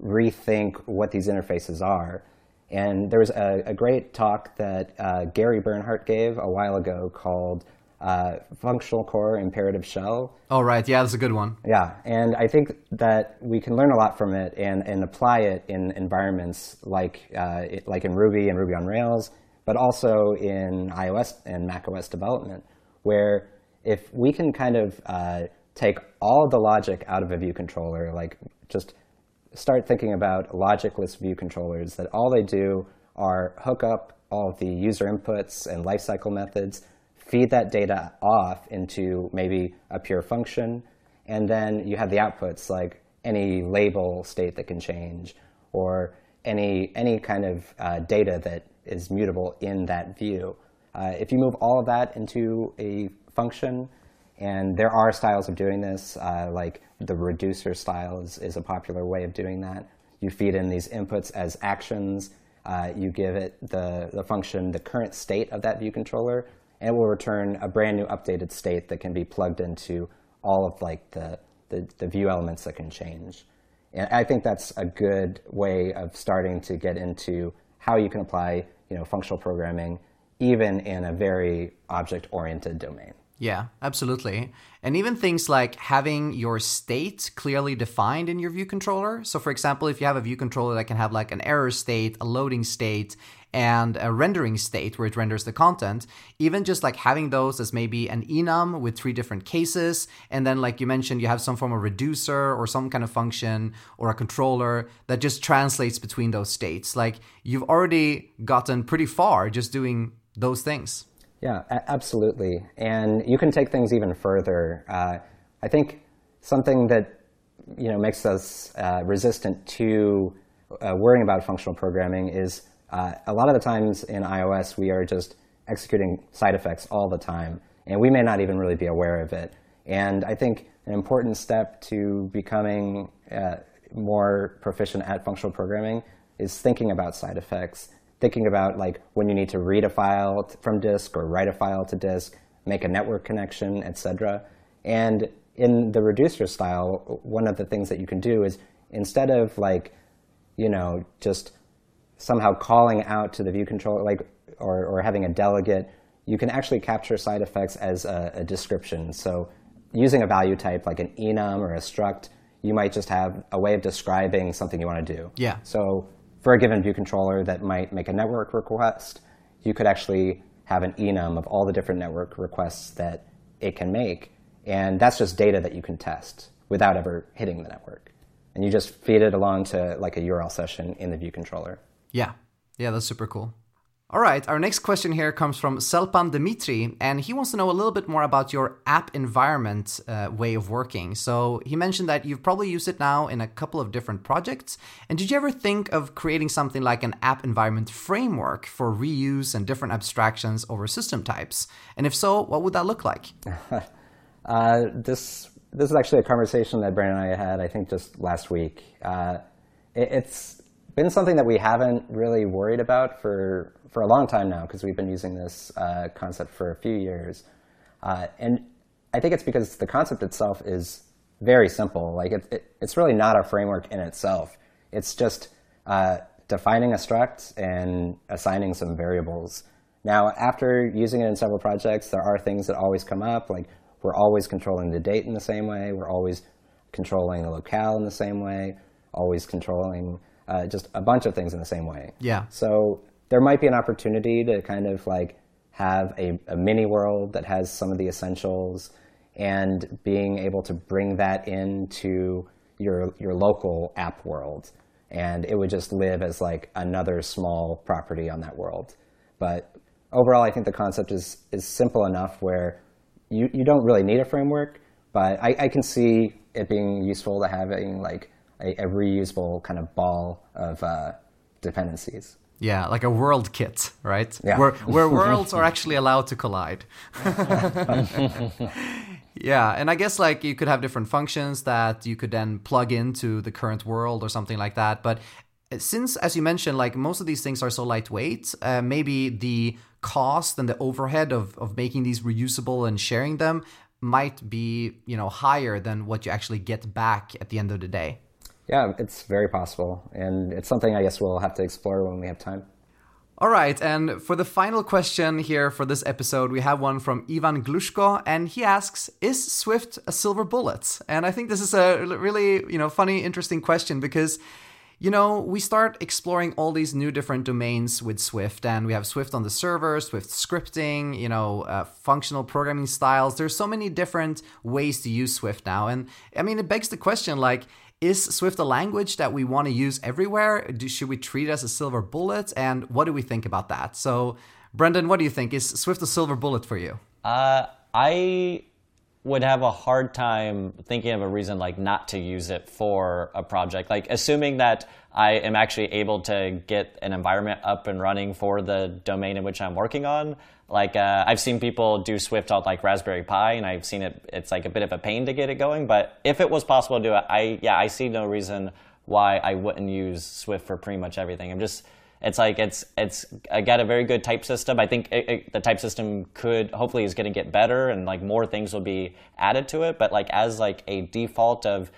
rethink what these interfaces are. And there was a, a great talk that uh, Gary Bernhardt gave a while ago called uh, Functional Core Imperative Shell. Oh, right. Yeah, that's a good one. Yeah. And I think that we can learn a lot from it and, and apply it in environments like, uh, it, like in Ruby and Ruby on Rails, but also in iOS and macOS development, where if we can kind of uh, take all the logic out of a view controller, like just start thinking about logicless view controllers that all they do are hook up all the user inputs and lifecycle methods, feed that data off into maybe a pure function, and then you have the outputs like any label state that can change or any, any kind of uh, data that is mutable in that view. Uh, if you move all of that into a function, and there are styles of doing this, uh, like the reducer style is, is, a popular way of doing that. You feed in these inputs as actions. Uh, you give it the, the function the current state of that view controller, and it will return a brand new updated state that can be plugged into all of like the, the, the view elements that can change. And I think that's a good way of starting to get into how you can apply you know, functional programming even in a very object-oriented domain. Yeah, absolutely. And even things like having your state clearly defined in your view controller. So, for example, if you have a view controller that can have like an error state, a loading state, and a rendering state where it renders the content, even just like having those as maybe an enum with three different cases, and then like you mentioned, you have some form of reducer or some kind of function or a controller that just translates between those states. Like you've already gotten pretty far just doing those things. Yeah, absolutely. And you can take things even further. Uh, I think something that you know makes us uh, resistant to uh, worrying about functional programming is uh, a lot of the times in iOS we are just executing side effects all the time, and we may not even really be aware of it. And I think an important step to becoming uh, more proficient at functional programming is thinking about side effects thinking about like when you need to read a file from disk or write a file to disk, make a network connection, etc. And in the reducer style, one of the things that you can do is instead of like, you know, just somehow calling out to the view controller, like, or, or having a delegate, you can actually capture side effects as a, a description. So using a value type like an enum or a struct, you might just have a way of describing something you want to do. Yeah. So for a given view controller that might make a network request, you could actually have an enum of all the different network requests that it can make. And that's just data that you can test without ever hitting the network. And you just feed it along to like a URL session in the view controller. Yeah. Yeah, that's super cool. All right, our next question here comes from Selpan Dimitri, and he wants to know a little bit more about your app environment uh, way of working. So he mentioned that you've probably used it now in a couple of different projects. And did you ever think of creating something like an app environment framework for reuse and different abstractions over system types? And if so, what would that look like? uh, this this is actually a conversation that Brandon and I had, I think, just last week. Uh, it, it's been something that we haven't really worried about for, for a long time now because we've been using this uh, concept for a few years. Uh, and I think it's because the concept itself is very simple. Like it, it, it's really not a framework in itself. It's just uh, defining a struct and assigning some variables. Now, after using it in several projects, there are things that always come up. Like we're always controlling the date in the same way. We're always controlling the locale in the same way. Always controlling uh, just a bunch of things in the same way. Yeah. So there might be an opportunity to kind of like have a, a mini world that has some of the essentials and being able to bring that into your your local app world and it would just live as like another small property on that world but overall i think the concept is is simple enough where you, you don't really need a framework but I, I can see it being useful to having like a, a reusable kind of ball of uh, dependencies. Yeah, like a world kit, right? Yeah. Where, where worlds are actually allowed to collide. yeah, and I guess like you could have different functions that you could then plug into the current world or something like that. But since, as you mentioned, like most of these things are so lightweight, uh, maybe the cost and the overhead of, of making these reusable and sharing them might be, you know, higher than what you actually get back at the end of the day. Yeah, it's very possible. And it's something I guess we'll have to explore when we have time. All right, and for the final question here for this episode, we have one from Ivan Glushko, and he asks, "Is Swift a silver bullet?" And I think this is a really, you know, funny, interesting question because, you know, we start exploring all these new different domains with Swift, and we have Swift on the server, Swift scripting, you know, uh, functional programming styles. There's so many different ways to use Swift now, and I mean, it begs the question, like is Swift a language that we want to use everywhere? Do, should we treat it as a silver bullet? And what do we think about that? So, Brandon, what do you think? Is Swift a silver bullet for you? Uh, I would have a hard time thinking of a reason like not to use it for a project. Like assuming that I am actually able to get an environment up and running for the domain in which I'm working on. Like uh, I've seen people do Swift on like Raspberry Pi, and I've seen it. It's like a bit of a pain to get it going. But if it was possible to do it, I yeah, I see no reason why I wouldn't use Swift for pretty much everything. I'm just it's like it's it's got a very good type system. I think it, it, the type system could hopefully is going to get better and like more things will be added to it. But like as like a default of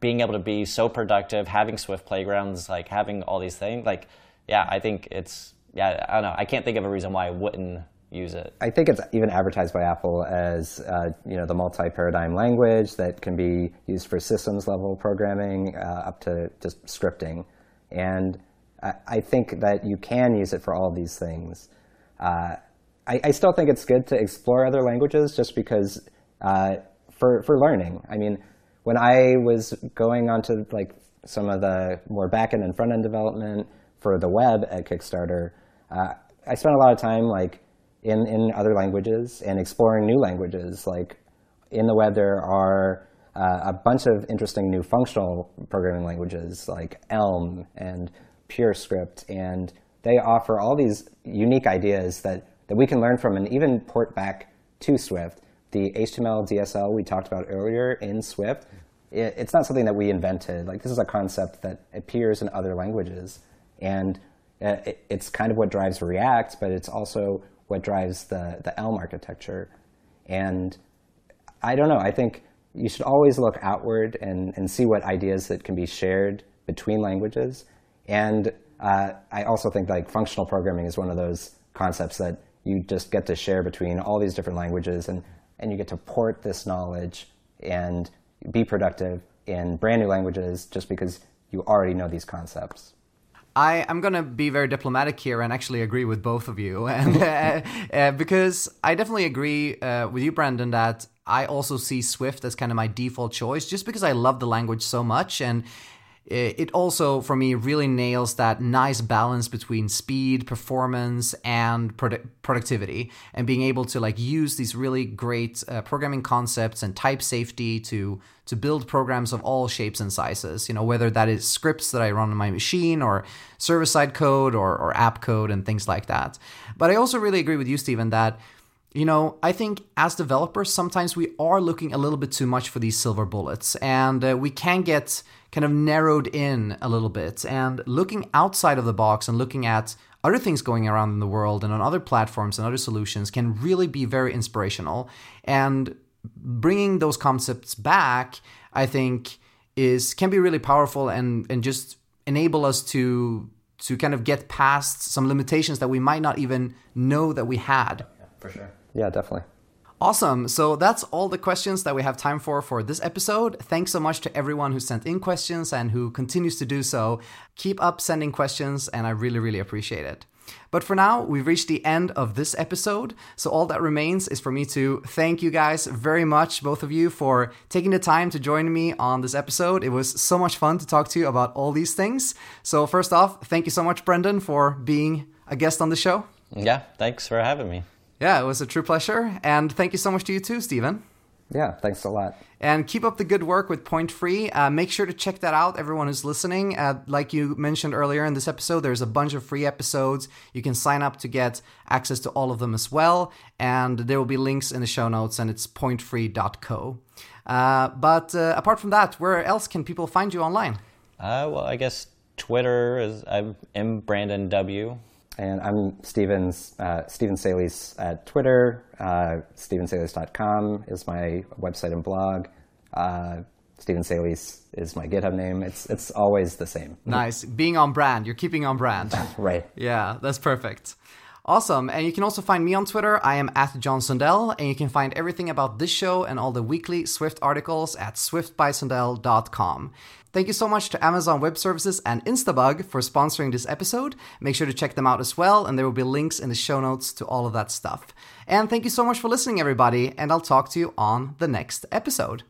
being able to be so productive, having Swift playgrounds, like having all these things, like yeah, I think it's yeah I don't know. I can't think of a reason why I wouldn't use it. I think it's even advertised by Apple as uh, you know the multi-paradigm language that can be used for systems level programming uh, up to just scripting, and I, think that you can use it for all these things. Uh, I, I, still think it's good to explore other languages just because uh, for for learning. I mean, when I was going onto like some of the more backend and front end development for the web at Kickstarter, uh, I spent a lot of time like in, in other languages and exploring new languages. Like in the web, there are uh, a bunch of interesting new functional programming languages like Elm and PureScript, and they offer all these unique ideas that, that we can learn from and even port back to Swift. The HTML DSL we talked about earlier in Swift, it, it's not something that we invented. Like this is a concept that appears in other languages, and uh, it, it's kind of what drives React, but it's also what drives the, the Elm architecture. And I don't know, I think you should always look outward and, and see what ideas that can be shared between languages. And uh, I also think like functional programming is one of those concepts that you just get to share between all these different languages and, and you get to port this knowledge and be productive in brand new languages just because you already know these concepts. I, am going to be very diplomatic here and actually agree with both of you. And, uh, uh, because I definitely agree uh, with you, Brandon, that I also see Swift as kind of my default choice just because I love the language so much. And it also for me really nails that nice balance between speed performance and produ- productivity and being able to like use these really great uh, programming concepts and type safety to to build programs of all shapes and sizes you know whether that is scripts that i run on my machine or server-side code or, or app code and things like that. But i also really agree with you stephen that you know, I think as developers, sometimes we are looking a little bit too much for these silver bullets, and uh, we can get kind of narrowed in a little bit. And looking outside of the box and looking at other things going around in the world and on other platforms and other solutions can really be very inspirational. And bringing those concepts back, I think, is can be really powerful and and just enable us to to kind of get past some limitations that we might not even know that we had. Yeah, for sure. Yeah, definitely. Awesome. So that's all the questions that we have time for for this episode. Thanks so much to everyone who sent in questions and who continues to do so. Keep up sending questions, and I really, really appreciate it. But for now, we've reached the end of this episode. So all that remains is for me to thank you guys very much, both of you, for taking the time to join me on this episode. It was so much fun to talk to you about all these things. So, first off, thank you so much, Brandon, for being a guest on the show. Yeah, thanks for having me. Yeah, it was a true pleasure. And thank you so much to you too, Stephen. Yeah, thanks a lot. And keep up the good work with Point Free. Uh, make sure to check that out, everyone who's listening. Uh, like you mentioned earlier in this episode, there's a bunch of free episodes. You can sign up to get access to all of them as well. And there will be links in the show notes, and it's pointfree.co. Uh, but uh, apart from that, where else can people find you online? Uh, well, I guess Twitter is I'm Brandon W. And I'm Stevens, uh, Steven at Twitter. Uh, stephencelis.com is my website and blog. Uh, Steven is my GitHub name. It's it's always the same. Nice. Being on brand. You're keeping on brand. right. Yeah, that's perfect. Awesome. And you can also find me on Twitter. I am at John Sundell, and you can find everything about this show and all the weekly Swift articles at swiftbysundell.com. Thank you so much to Amazon Web Services and Instabug for sponsoring this episode. Make sure to check them out as well, and there will be links in the show notes to all of that stuff. And thank you so much for listening, everybody, and I'll talk to you on the next episode.